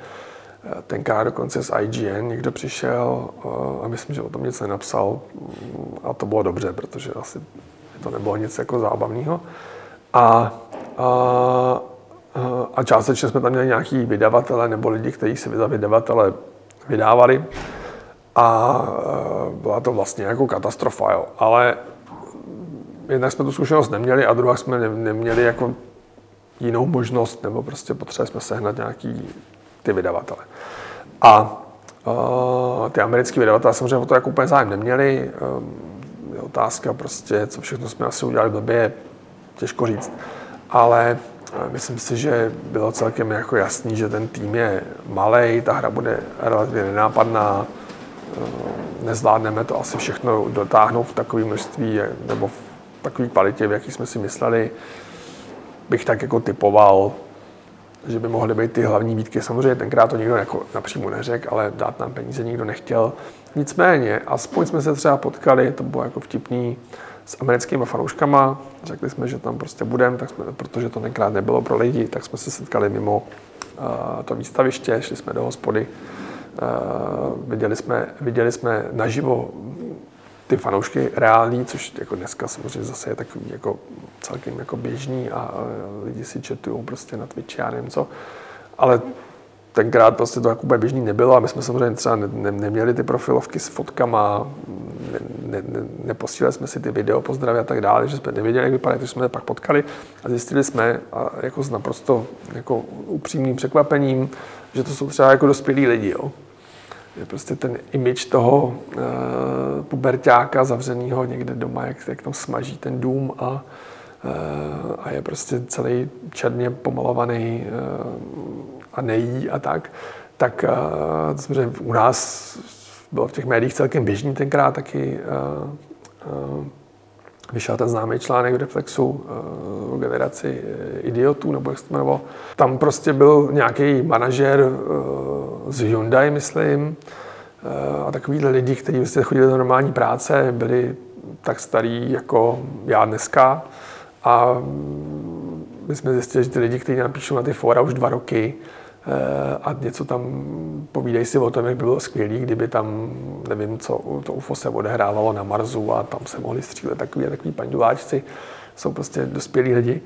Tenkrát dokonce z IGN někdo přišel a myslím, že o tom nic nenapsal. A to bylo dobře, protože asi to nebylo nic jako zábavného. A, a, a částečně jsme tam měli nějaký vydavatele nebo lidi, kteří si za vydavatele vydávali. A byla to vlastně jako katastrofa, jo. Ale jednak jsme tu zkušenost neměli a druhá jsme neměli jako jinou možnost, nebo prostě potřebovali jsme sehnat nějaký ty vydavatele. A uh, ty americké vydavatelé samozřejmě o to jako úplně zájem neměli. Um, je otázka prostě, co všechno jsme asi udělali blbě, těžko říct. Ale myslím si, že bylo celkem jako jasný, že ten tým je malý, ta hra bude relativně nenápadná, nezvládneme to asi všechno dotáhnout v takové množství nebo v takové kvalitě, v jaký jsme si mysleli. Bych tak jako typoval, že by mohly být ty hlavní výtky. Samozřejmě tenkrát to nikdo jako napřímo neřekl, ale dát nám peníze nikdo nechtěl. Nicméně, aspoň jsme se třeba potkali, to bylo jako vtipný, s americkými fanouškama. Řekli jsme, že tam prostě budeme, tak jsme, protože to tenkrát nebylo pro lidi, tak jsme se setkali mimo uh, to výstaviště, šli jsme do hospody, uh, viděli, jsme, viděli jsme naživo ty fanoušky reální, což jako dneska samozřejmě zase je takový jako celkem jako běžný a lidi si četují prostě na Twitchi, já nevím co. Ale tenkrát prostě to jako úplně běžný nebylo a my jsme samozřejmě třeba ne, ne, neměli ty profilovky s fotkama, ne, ne, ne, neposílali jsme si ty video pozdravy a tak dále, že jsme nevěděli, jak vypadá, takže jsme je pak potkali a zjistili jsme a jako s naprosto jako upřímným překvapením, že to jsou třeba jako dospělí lidi, jo je prostě ten image toho uh, pubertáka zavřeného někde doma, jak, jak tam smaží ten dům a, uh, a je prostě celý černě pomalovaný uh, a nejí a tak, tak uh, samozřejmě u nás bylo v těch médiích celkem běžný tenkrát taky uh, uh, vyšel ten známý článek v Reflexu o generaci idiotů, nebo jak se to. Tam prostě byl nějaký manažer z Hyundai, myslím, a takovýhle lidi, kteří vlastně chodili do normální práce, byli tak starý jako já dneska. A my jsme zjistili, že ty lidi, kteří napíšou na ty fora už dva roky, a něco tam povídají si o tom, jak by bylo skvělé, kdyby tam, nevím, co to UFO se odehrávalo na Marsu a tam se mohli střílet takový a takový panduláčci. Jsou prostě dospělí lidi.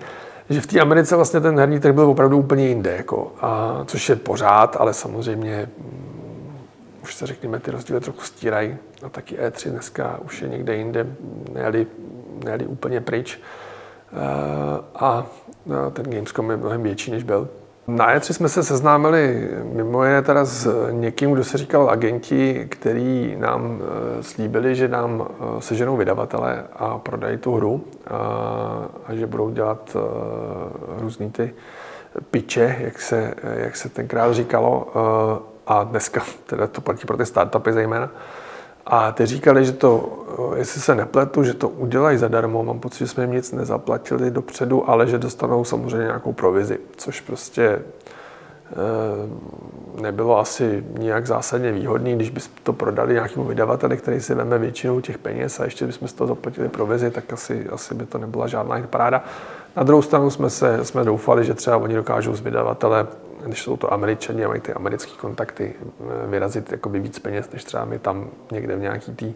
Že v té Americe vlastně ten herní trh byl opravdu úplně jinde, jako, a, což je pořád, ale samozřejmě mm, už se řekněme, ty rozdíly trochu stírají. A taky E3 dneska už je někde jinde, nejeli, nejeli úplně pryč. A ten Gamescom je mnohem větší, než byl. Na E3 jsme se seznámili mimo jiné teda s někým, kdo se říkal agenti, který nám eh, slíbili, že nám eh, seženou vydavatele a prodají tu hru a, a že budou dělat eh, různý ty piče, jak se, jak se tenkrát říkalo. A dneska teda to platí pro ty startupy zejména. A ty říkali, že to, jestli se nepletu, že to udělají zadarmo. Mám pocit, že jsme jim nic nezaplatili dopředu, ale že dostanou samozřejmě nějakou provizi, což prostě eh, nebylo asi nijak zásadně výhodný, když bychom to prodali nějakému vydavateli, který si veme většinou těch peněz a ještě bychom z toho zaplatili provizi, tak asi, asi by to nebyla žádná paráda. Na druhou stranu jsme, se, jsme doufali, že třeba oni dokážou z vydavatele když jsou to američani a mají ty americké kontakty, eh, vyrazit jakoby víc peněz, než třeba my tam někde v nějaký tý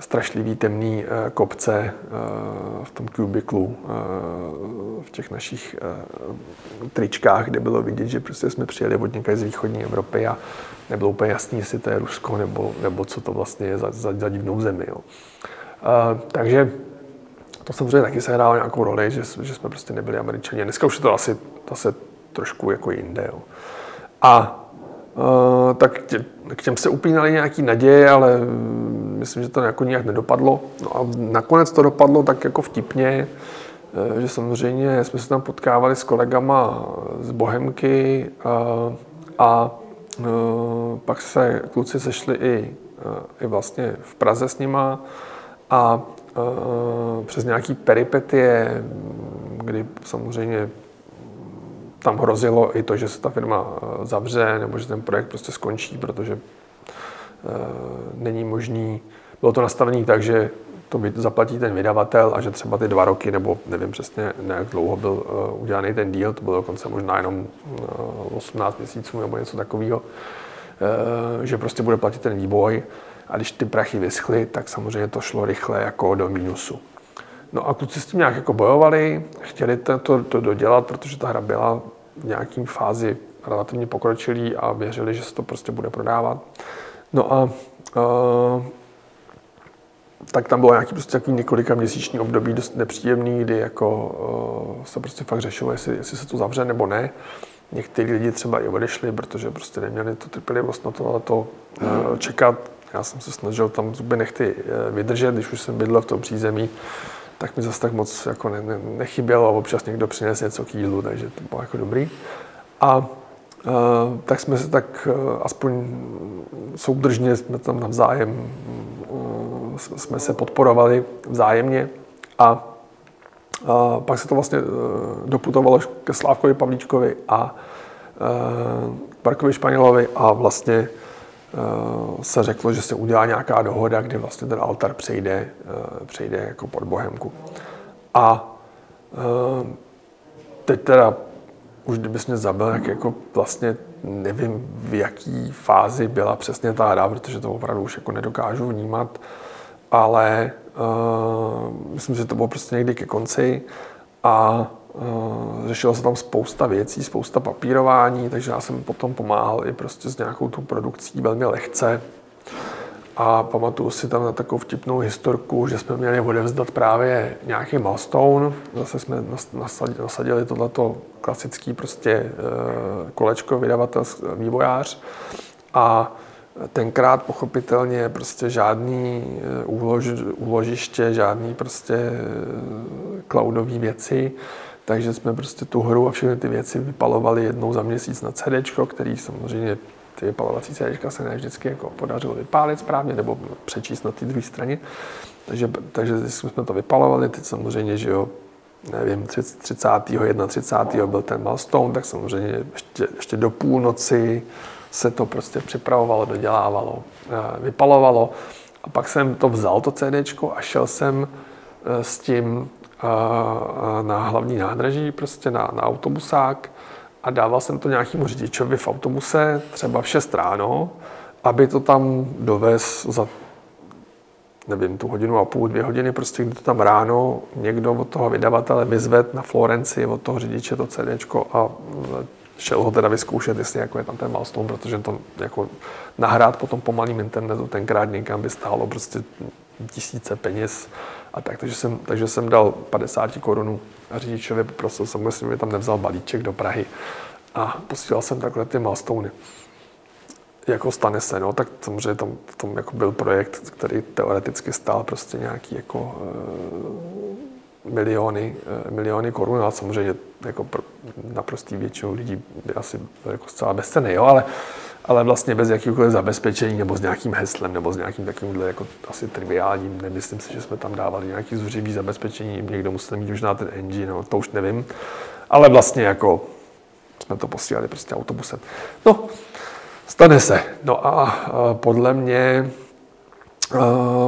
strašlivý temný eh, kopce eh, v tom kubiklu, v těch našich tričkách, kde bylo vidět, že prostě jsme přijeli od někde z východní Evropy a nebylo úplně jasný, jestli to je Rusko nebo, nebo co to vlastně je za, za, za divnou zemi. Jo. Takže to samozřejmě taky se hrálo nějakou roli, že, že jsme prostě nebyli američani. Dneska už je to asi zase trošku jako jinde. Jo. A uh, tak tě, k těm se upínaly nějaký naděje, ale mm, myslím, že to jako nějak nedopadlo. No a nakonec to dopadlo tak jako vtipně, e, že samozřejmě jsme se tam potkávali s kolegama z Bohemky a, a pak se kluci sešli i, i vlastně v Praze s nima a přes nějaký peripetie, kdy samozřejmě tam hrozilo i to, že se ta firma zavře nebo že ten projekt prostě skončí, protože není možný, bylo to nastavené tak, že to zaplatí ten vydavatel a že třeba ty dva roky, nebo nevím přesně, jak dlouho byl uh, udělaný ten díl, to bylo dokonce možná jenom uh, 18 měsíců nebo něco takového, že prostě bude platit ten výboj a když ty prachy vyschly, tak samozřejmě to šlo rychle jako do mínusu. No a kluci s tím nějak jako bojovali, chtěli to, to, to dodělat, protože ta hra byla v nějakým fázi relativně pokročilý a věřili, že se to prostě bude prodávat. No a uh, tak tam bylo nějaký prostě takový několika měsíční období dost nepříjemný, kdy jako uh, se prostě fakt řešilo, jestli, jestli se to zavře nebo ne. Někteří lidi třeba i odešli, protože prostě neměli tu trpělivost na to, na to uh, čekat. Já jsem se snažil tam zuby nechty vydržet, když už jsem bydlel v tom přízemí, tak mi zase tak moc jako ne, ne, nechybělo a občas někdo přines něco k jídlu, takže to bylo jako dobrý. A uh, tak jsme se tak uh, aspoň soudržně jsme tam navzájem jsme se podporovali vzájemně a, pak se to vlastně doputovalo ke Slávkovi Pavlíčkovi a Markovi Španělovi a vlastně se řeklo, že se udělá nějaká dohoda, kdy vlastně ten altar přejde, přejde jako pod Bohemku. A teď teda už kdybys mě zabil, tak jako vlastně nevím, v jaký fázi byla přesně ta hra, protože to opravdu už jako nedokážu vnímat ale uh, myslím, že to bylo prostě někdy ke konci a uh, řešilo se tam spousta věcí, spousta papírování, takže já jsem potom pomáhal i prostě s nějakou tu produkcí velmi lehce. A pamatuju si tam na takovou vtipnou historku, že jsme měli odevzdat právě nějaký milestone. Zase jsme nasadili, tohleto klasický prostě uh, kolečko vydavatel, vývojář. A tenkrát pochopitelně prostě žádný eh, úlož, úložiště, žádný prostě eh, cloudové věci, takže jsme prostě tu hru a všechny ty věci vypalovali jednou za měsíc na CD, který samozřejmě ty vypalovací CD se ne vždycky jako podařilo vypálit správně nebo přečíst na té druhé straně. Takže, takže jsme to vypalovali, teď samozřejmě, že jo, nevím, 30. 31. byl ten milestone, tak samozřejmě ještě, ještě do půlnoci se to prostě připravovalo, dodělávalo, eh, vypalovalo. A pak jsem to vzal, to CD, a šel jsem eh, s tím na hlavní nádraží, prostě na, na autobusák. A dával jsem to nějakému řidičovi v autobuse, třeba v 6 ráno, aby to tam dovez za nevím, tu hodinu a půl, dvě hodiny, prostě kdy to tam ráno někdo od toho vydavatele vyzved na Florenci, od toho řidiče to CD a šel ho teda vyzkoušet, jestli jako je tam ten milestone, protože to jako nahrát po malým internetu tenkrát někam by stálo prostě tisíce peněz a tak, takže jsem, takže jsem dal 50 korunů a řidičovi poprosil jsem, jestli mi tam nevzal balíček do Prahy a posílal jsem takhle ty milestone. Jako stane se, no, tak samozřejmě tam v tom jako byl projekt, který teoreticky stál prostě nějaký jako miliony, eh, miliony korun, ale samozřejmě jako pro naprostý většinu lidí by asi jako zcela bezcený, jo, ale, ale vlastně bez jakýkoliv zabezpečení nebo s nějakým heslem nebo s nějakým takovýmhle jako asi triviálním, nemyslím si, že jsme tam dávali nějaký zuřivý zabezpečení, někdo musel mít už na ten engine, no, to už nevím, ale vlastně jako jsme to posílali prostě autobusem. No, stane se. No a podle mě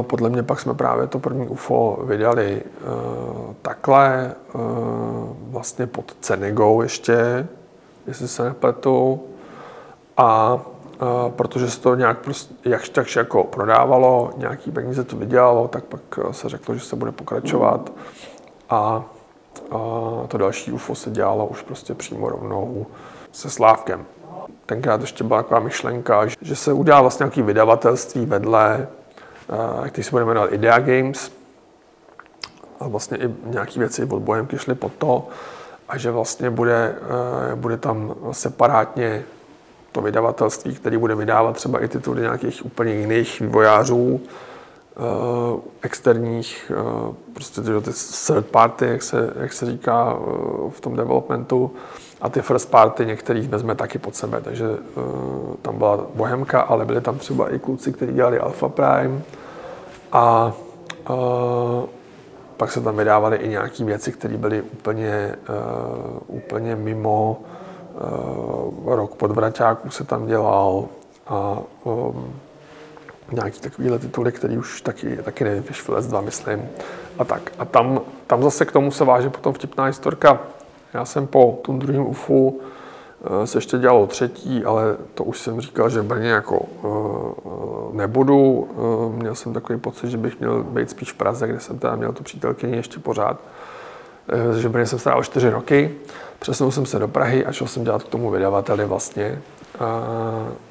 podle mě pak jsme právě to první UFO vydali uh, takhle, uh, vlastně pod Cenegou ještě, jestli se nepletu. A protože se to nějak prostě, jakž takž jako prodávalo, nějaký peníze to vydělalo, tak pak se řeklo, že se bude pokračovat. A uh, to další UFO se dělalo už prostě přímo rovnou se Slávkem. Tenkrát ještě byla taková myšlenka, že se udělá vlastně nějaký vydavatelství vedle který se bude jmenovat Idea Games. A vlastně i nějaké věci od Bohemky šly pod to. A že vlastně bude, eh, bude tam separátně to vydavatelství, který bude vydávat třeba i tituly nějakých úplně jiných vývojářů, uh, externích, uh, prostě ty third party, jak se, jak se říká v tom developmentu, a ty first party některých vezme taky pod sebe. Takže uh, tam byla Bohemka, ale byli tam třeba i kluci, kteří dělali Alpha Prime. A uh, pak se tam vydávaly i nějaké věci, které byly úplně, uh, úplně mimo. Uh, rok pod Vraťáků se tam dělal a um, nějaký takovýhle tituly, který už taky, taky nevím, Fishfilets 2, myslím. A tak. A tam, tam zase k tomu se váže potom vtipná historka. Já jsem po tom druhém UFU eh, se ještě dělalo třetí, ale to už jsem říkal, že Brně jako uh, nebudu. Uh, měl jsem takový pocit, že bych měl být spíš v Praze, kde jsem teda měl tu přítelkyni ještě pořád. Že Brně jsem strávil čtyři roky. Přesunul jsem se do Prahy a šel jsem dělat k tomu vydavateli vlastně. Uh,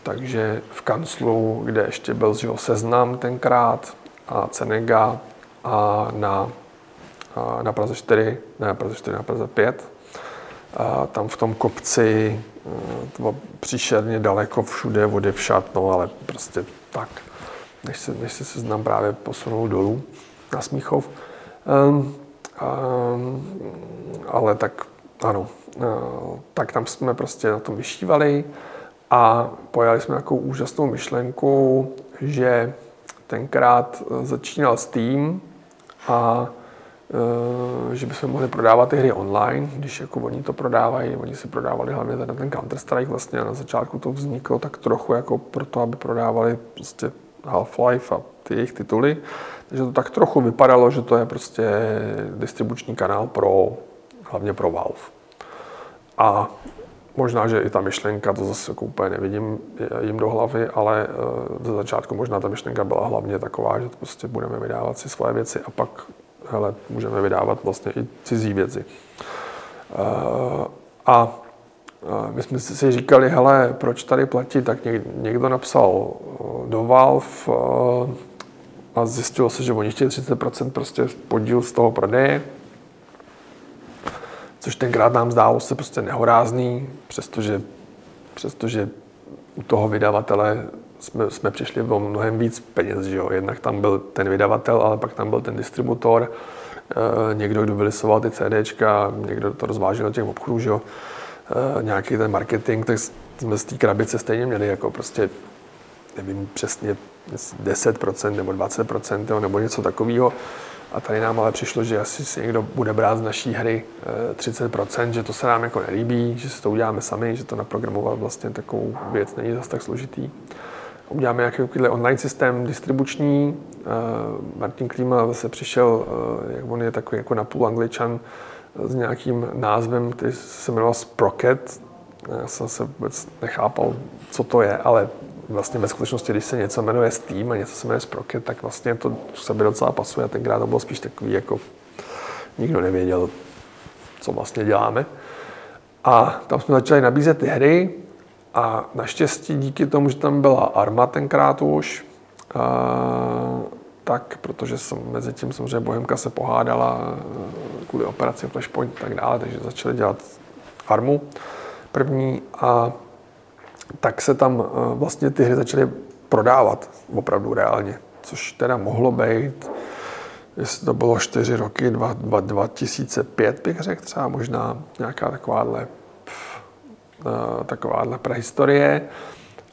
takže v kanclu, kde ještě byl že seznam tenkrát a Cenega a na, a na Praze 4, ne na Praze 4, na Praze 5, a tam v tom kopci eh, to bylo příšerně daleko všude, vody všat, no ale prostě tak, než se, než se seznam právě posunul dolů na Smíchov. Um, um, ale tak ano, uh, tak tam jsme prostě na tom vyšívali a pojali jsme takovou úžasnou myšlenku, že tenkrát eh, začínal Steam a Eh, že bychom mohli prodávat ty hry online, když jako oni to prodávají, oni si prodávali hlavně ten, ten Counter-Strike vlastně a na začátku to vzniklo tak trochu jako proto, aby prodávali prostě Half-Life a ty jejich tituly. Takže to tak trochu vypadalo, že to je prostě distribuční kanál pro, hlavně pro Valve. A možná, že i ta myšlenka, to zase jako úplně nevidím jim do hlavy, ale eh, ze začátku možná ta myšlenka byla hlavně taková, že prostě budeme vydávat si svoje věci a pak hele, můžeme vydávat vlastně i cizí věci. Eh, a my jsme si říkali, hele, proč tady platit, tak někdo napsal eh, do Valve eh, a zjistilo se, že oni chtějí 30% prostě podíl z toho prodeje, což tenkrát nám zdálo se prostě nehorázný, přestože, přestože u toho vydavatele jsme, jsme přišli o mnohem víc peněz, že jo. Jednak tam byl ten vydavatel, ale pak tam byl ten distributor, e, někdo, kdo vylisoval ty CDčka, někdo to rozvážel do těch obchodů, že jo. E, nějaký ten marketing, tak jsme z té krabice stejně měli jako prostě, nevím přesně, 10% nebo 20% jo, nebo něco takového. A tady nám ale přišlo, že asi si někdo bude brát z naší hry 30%, eh, že to se nám jako nelíbí, že si to uděláme sami, že to naprogramovat vlastně takovou věc není zase tak složitý uděláme nějaký online systém distribuční. Eh, Martin Klíma zase přišel, eh, jak on je takový jako napůl angličan, eh, s nějakým názvem, který se jmenoval Sprocket. Já jsem se vůbec nechápal, co to je, ale vlastně ve skutečnosti, když se něco jmenuje Steam a něco se jmenuje Sprocket, tak vlastně to sebe docela pasuje. A tenkrát to bylo spíš takový, jako nikdo nevěděl, co vlastně děláme. A tam jsme začali nabízet ty hry, a naštěstí díky tomu, že tam byla arma tenkrát už, tak, protože jsem, mezi tím samozřejmě Bohemka se pohádala kvůli operaci Flashpoint a tak dále, takže začali dělat armu první a tak se tam vlastně ty hry začaly prodávat opravdu reálně, což teda mohlo být, jestli to bylo 4 roky, 2005 bych řekl třeba, možná nějaká takováhle takováhle prehistorie.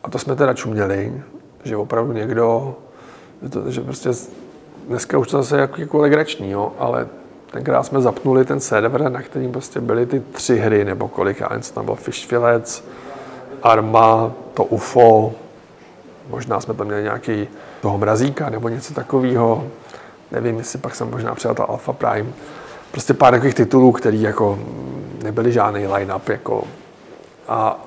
A to jsme teda čuměli, že opravdu někdo, že, to, že prostě dneska už to zase jako, jako legrační, jo, ale tenkrát jsme zapnuli ten server, na kterým prostě byly ty tři hry, nebo kolik, já tam byl Fish Fillets, Arma, to UFO, možná jsme tam měli nějaký toho mrazíka nebo něco takového. Nevím, jestli pak jsem možná přijal ta Alpha Prime. Prostě pár takových titulů, který jako nebyly žádný line-up jako a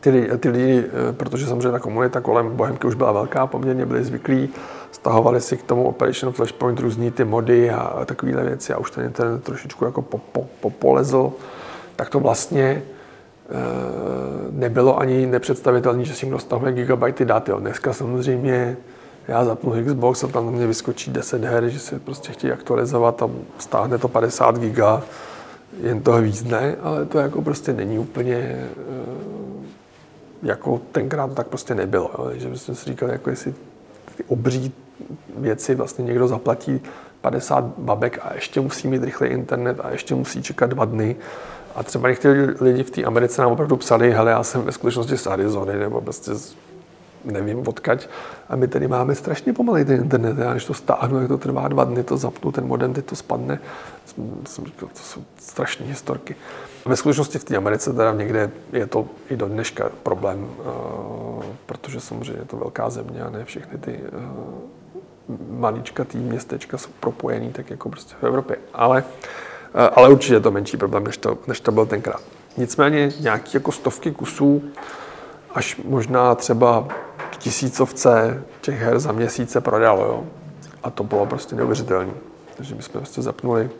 ty, ty lidi, protože samozřejmě ta komunita kolem Bohemky už byla velká, poměrně byli zvyklí, stahovali si k tomu Operation Flashpoint různý ty mody a takovéhle věci a už ten internet trošičku jako popolezl, tak to vlastně uh, nebylo ani nepředstavitelné, že si někdo stahuje gigabajty dat. Jo. Dneska samozřejmě já zapnu Xbox a tam na mě vyskočí 10 her, že si prostě chtějí aktualizovat a stáhne to 50 giga jen to hvízdne, ale to jako prostě není úplně eh, jako tenkrát tak prostě nebylo. Jo. Takže jsme si říkali, jako jestli ty obří věci vlastně někdo zaplatí 50 babek a ještě musí mít rychlý internet a ještě musí čekat dva dny. A třeba někteří lidi v té Americe nám opravdu psali, hele, já jsem ve skutečnosti z Arizony, nebo prostě z, nevím odkaď. A my tady máme strašně pomalý ten internet. Já než to stáhnu, jak to trvá dva dny, to zapnu, ten modem, teď to spadne. Říkal, to jsou strašné historky. Ve skutečnosti v té Americe teda někde je to i do dneška problém, uh, protože samozřejmě je to velká země a ne všechny ty uh, maličkatý městečka jsou propojený tak jako prostě v Evropě. Ale, uh, ale určitě je to menší problém, než to, než to byl tenkrát. Nicméně nějaký jako stovky kusů, až možná třeba tisícovce těch her za měsíce prodalo. Jo? A to bylo prostě neuvěřitelné. Takže my jsme prostě zapnuli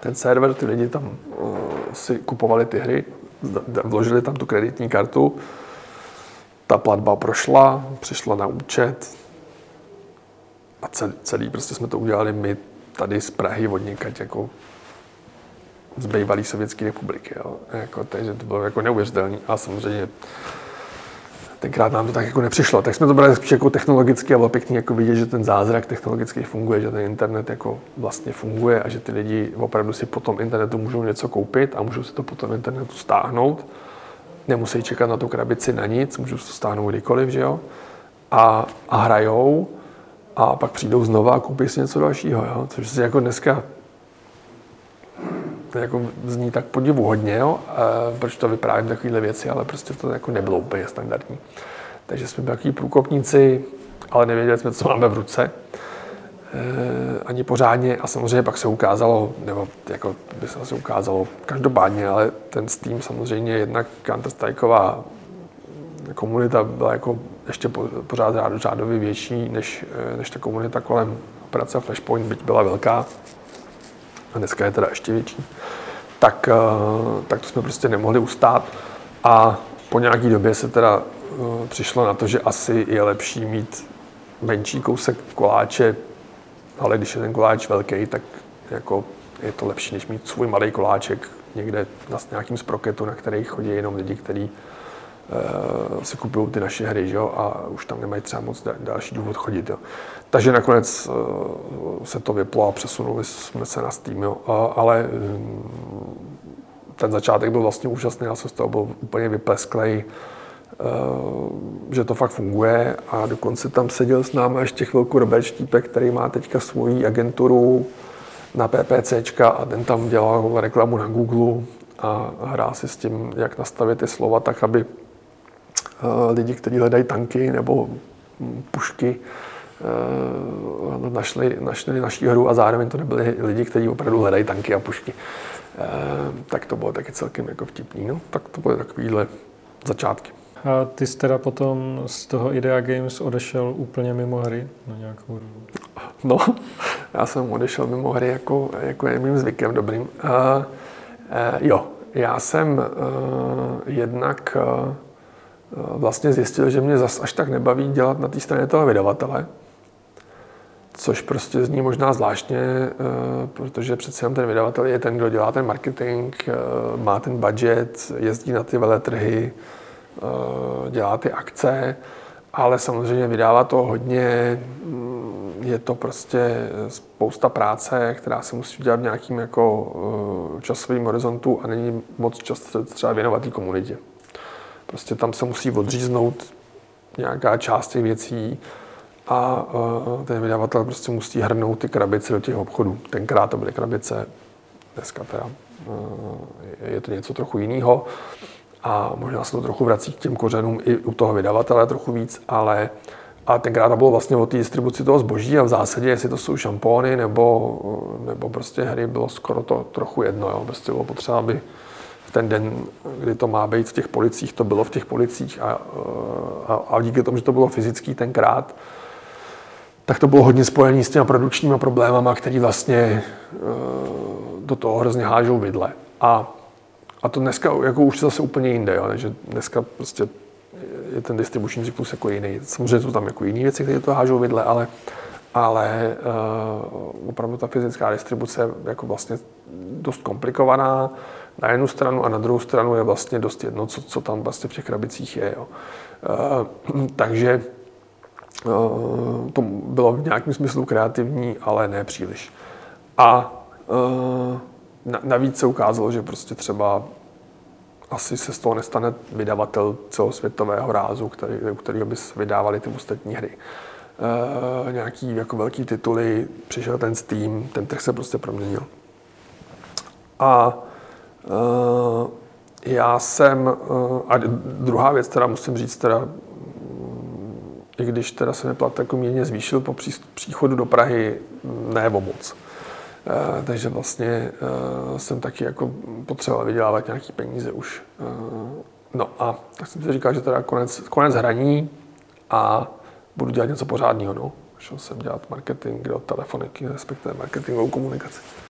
ten server, ty lidi tam uh, si kupovali ty hry, vložili tam tu kreditní kartu, ta platba prošla, přišla na účet a celý, celý prostě jsme to udělali my tady z Prahy od někať jako z bývalé Sovětské republiky. Jo. Jako, takže to bylo jako neuvěřitelné. A samozřejmě tenkrát nám to tak jako nepřišlo. Tak jsme to brali spíš jako technologicky a bylo pěkný jako vidět, že ten zázrak technologicky funguje, že ten internet jako vlastně funguje a že ty lidi opravdu si po tom internetu můžou něco koupit a můžou si to po tom internetu stáhnout. Nemusí čekat na tu krabici na nic, můžou si to stáhnout kdykoliv, že jo? A, a hrajou a pak přijdou znova a koupí si něco dalšího, jo? Což si jako dneska to jako zní tak podivuhodně, jo? E, proč to vyprávím takovéhle věci, ale prostě to jako nebylo úplně standardní. Takže jsme byli takový průkopníci, ale nevěděli jsme, co máme v ruce. E, ani pořádně a samozřejmě pak se ukázalo, nebo jako by se asi ukázalo každopádně, ale ten Steam samozřejmě jednak Counter-Strikeová komunita byla jako ještě pořád řádově větší než, e, než ta komunita kolem operace Flashpoint, byť byla velká a dneska je teda ještě větší, tak, eh, tak to jsme prostě nemohli ustát. A po nějaké době se teda eh, přišlo na to, že asi je lepší mít menší kousek koláče, ale když je ten koláč velký, tak jako je to lepší, než mít svůj malý koláček někde na nějakým sproketu, na který chodí jenom lidi, kteří si kupují ty naše hry, že jo, a už tam nemají třeba moc další důvod chodit, jo. Takže nakonec uh, se to vyplo a přesunuli jsme se na Steam, jo. A, ale um, ten začátek byl vlastně úžasný, já jsem z toho byl úplně vyplesklej, uh, že to fakt funguje a dokonce tam seděl s námi ještě chvilku Robert Štípek, který má teďka svoji agenturu na PPCčka a ten tam dělal reklamu na Google a hrá si s tím, jak nastavit ty slova tak, aby Eh, lidi, kteří hledají tanky nebo pušky, eh, našli, našli naší hru a zároveň to nebyli lidi, kteří opravdu hledají tanky a pušky. Eh, tak to bylo taky celkem jako vtipný. No. Tak to byly takovýhle začátky. A ty jsi teda potom z toho Idea Games odešel úplně mimo hry na nějakou dobu? No, já jsem odešel mimo hry jako, jako je mým zvykem dobrým. Uh, uh, jo, já jsem uh, jednak uh, vlastně zjistil, že mě zas až tak nebaví dělat na té straně toho vydavatele, což prostě zní možná zvláštně, eh, protože přece jenom ten vydavatel je ten, kdo dělá ten marketing, eh, má ten budget, jezdí na ty veletrhy, eh, dělá ty akce, ale samozřejmě vydává to hodně, mm, je to prostě spousta práce, která se musí dělat v nějakým jako časovým horizontu a není moc často třeba věnovat té komunitě. Prostě tam se musí odříznout nějaká část těch věcí a uh, ten vydavatel prostě musí hrnout ty krabice do těch obchodů. Tenkrát to byly krabice, dneska teda uh, je to něco trochu jiného a možná se to trochu vrací k těm kořenům i u toho vydavatele trochu víc, ale a tenkrát to bylo vlastně o té distribuci toho zboží a v zásadě, jestli to jsou šampóny nebo, nebo prostě hry, bylo skoro to trochu jedno. Jo. Prostě bylo potřeba, aby ten den, kdy to má být v těch policích, to bylo v těch policích a, a, a díky tomu, že to bylo fyzický tenkrát, tak to bylo hodně spojené s těma produkčníma problémama, který vlastně e, do toho hrozně hážou vidle. A, a to dneska jako už zase úplně jinde, jo, takže dneska prostě je ten distribuční cyklus jako jiný. Samozřejmě jsou tam jako jiné věci, které to hážou vidle, ale, ale uh, opravdu ta fyzická distribuce je jako vlastně dost komplikovaná na jednu stranu a na druhou stranu je vlastně dost jedno, co, co tam vlastně v těch krabicích je. Jo. Uh, takže to bylo v nějakém smyslu kreativní, ale ne příliš. A navíc se ukázalo, že prostě třeba asi se z toho nestane vydavatel celosvětového rázu, který, u kterého by vydávali ty ostatní hry. E, nějaký jako velký tituly, přišel ten Steam, ten trh se prostě proměnil. A e, já jsem, e, a druhá věc, která musím říct, teda, i když teda se mi plat jako mírně zvýšil po příchodu do Prahy, ne o moc. Eh, takže vlastně eh, jsem taky jako potřeboval vydělávat nějaký peníze už. Eh, no a tak jsem si říkal, že teda konec, konec hraní a budu dělat něco pořádného. No. Šel jsem dělat marketing do telefoniky, respektive marketingovou komunikaci.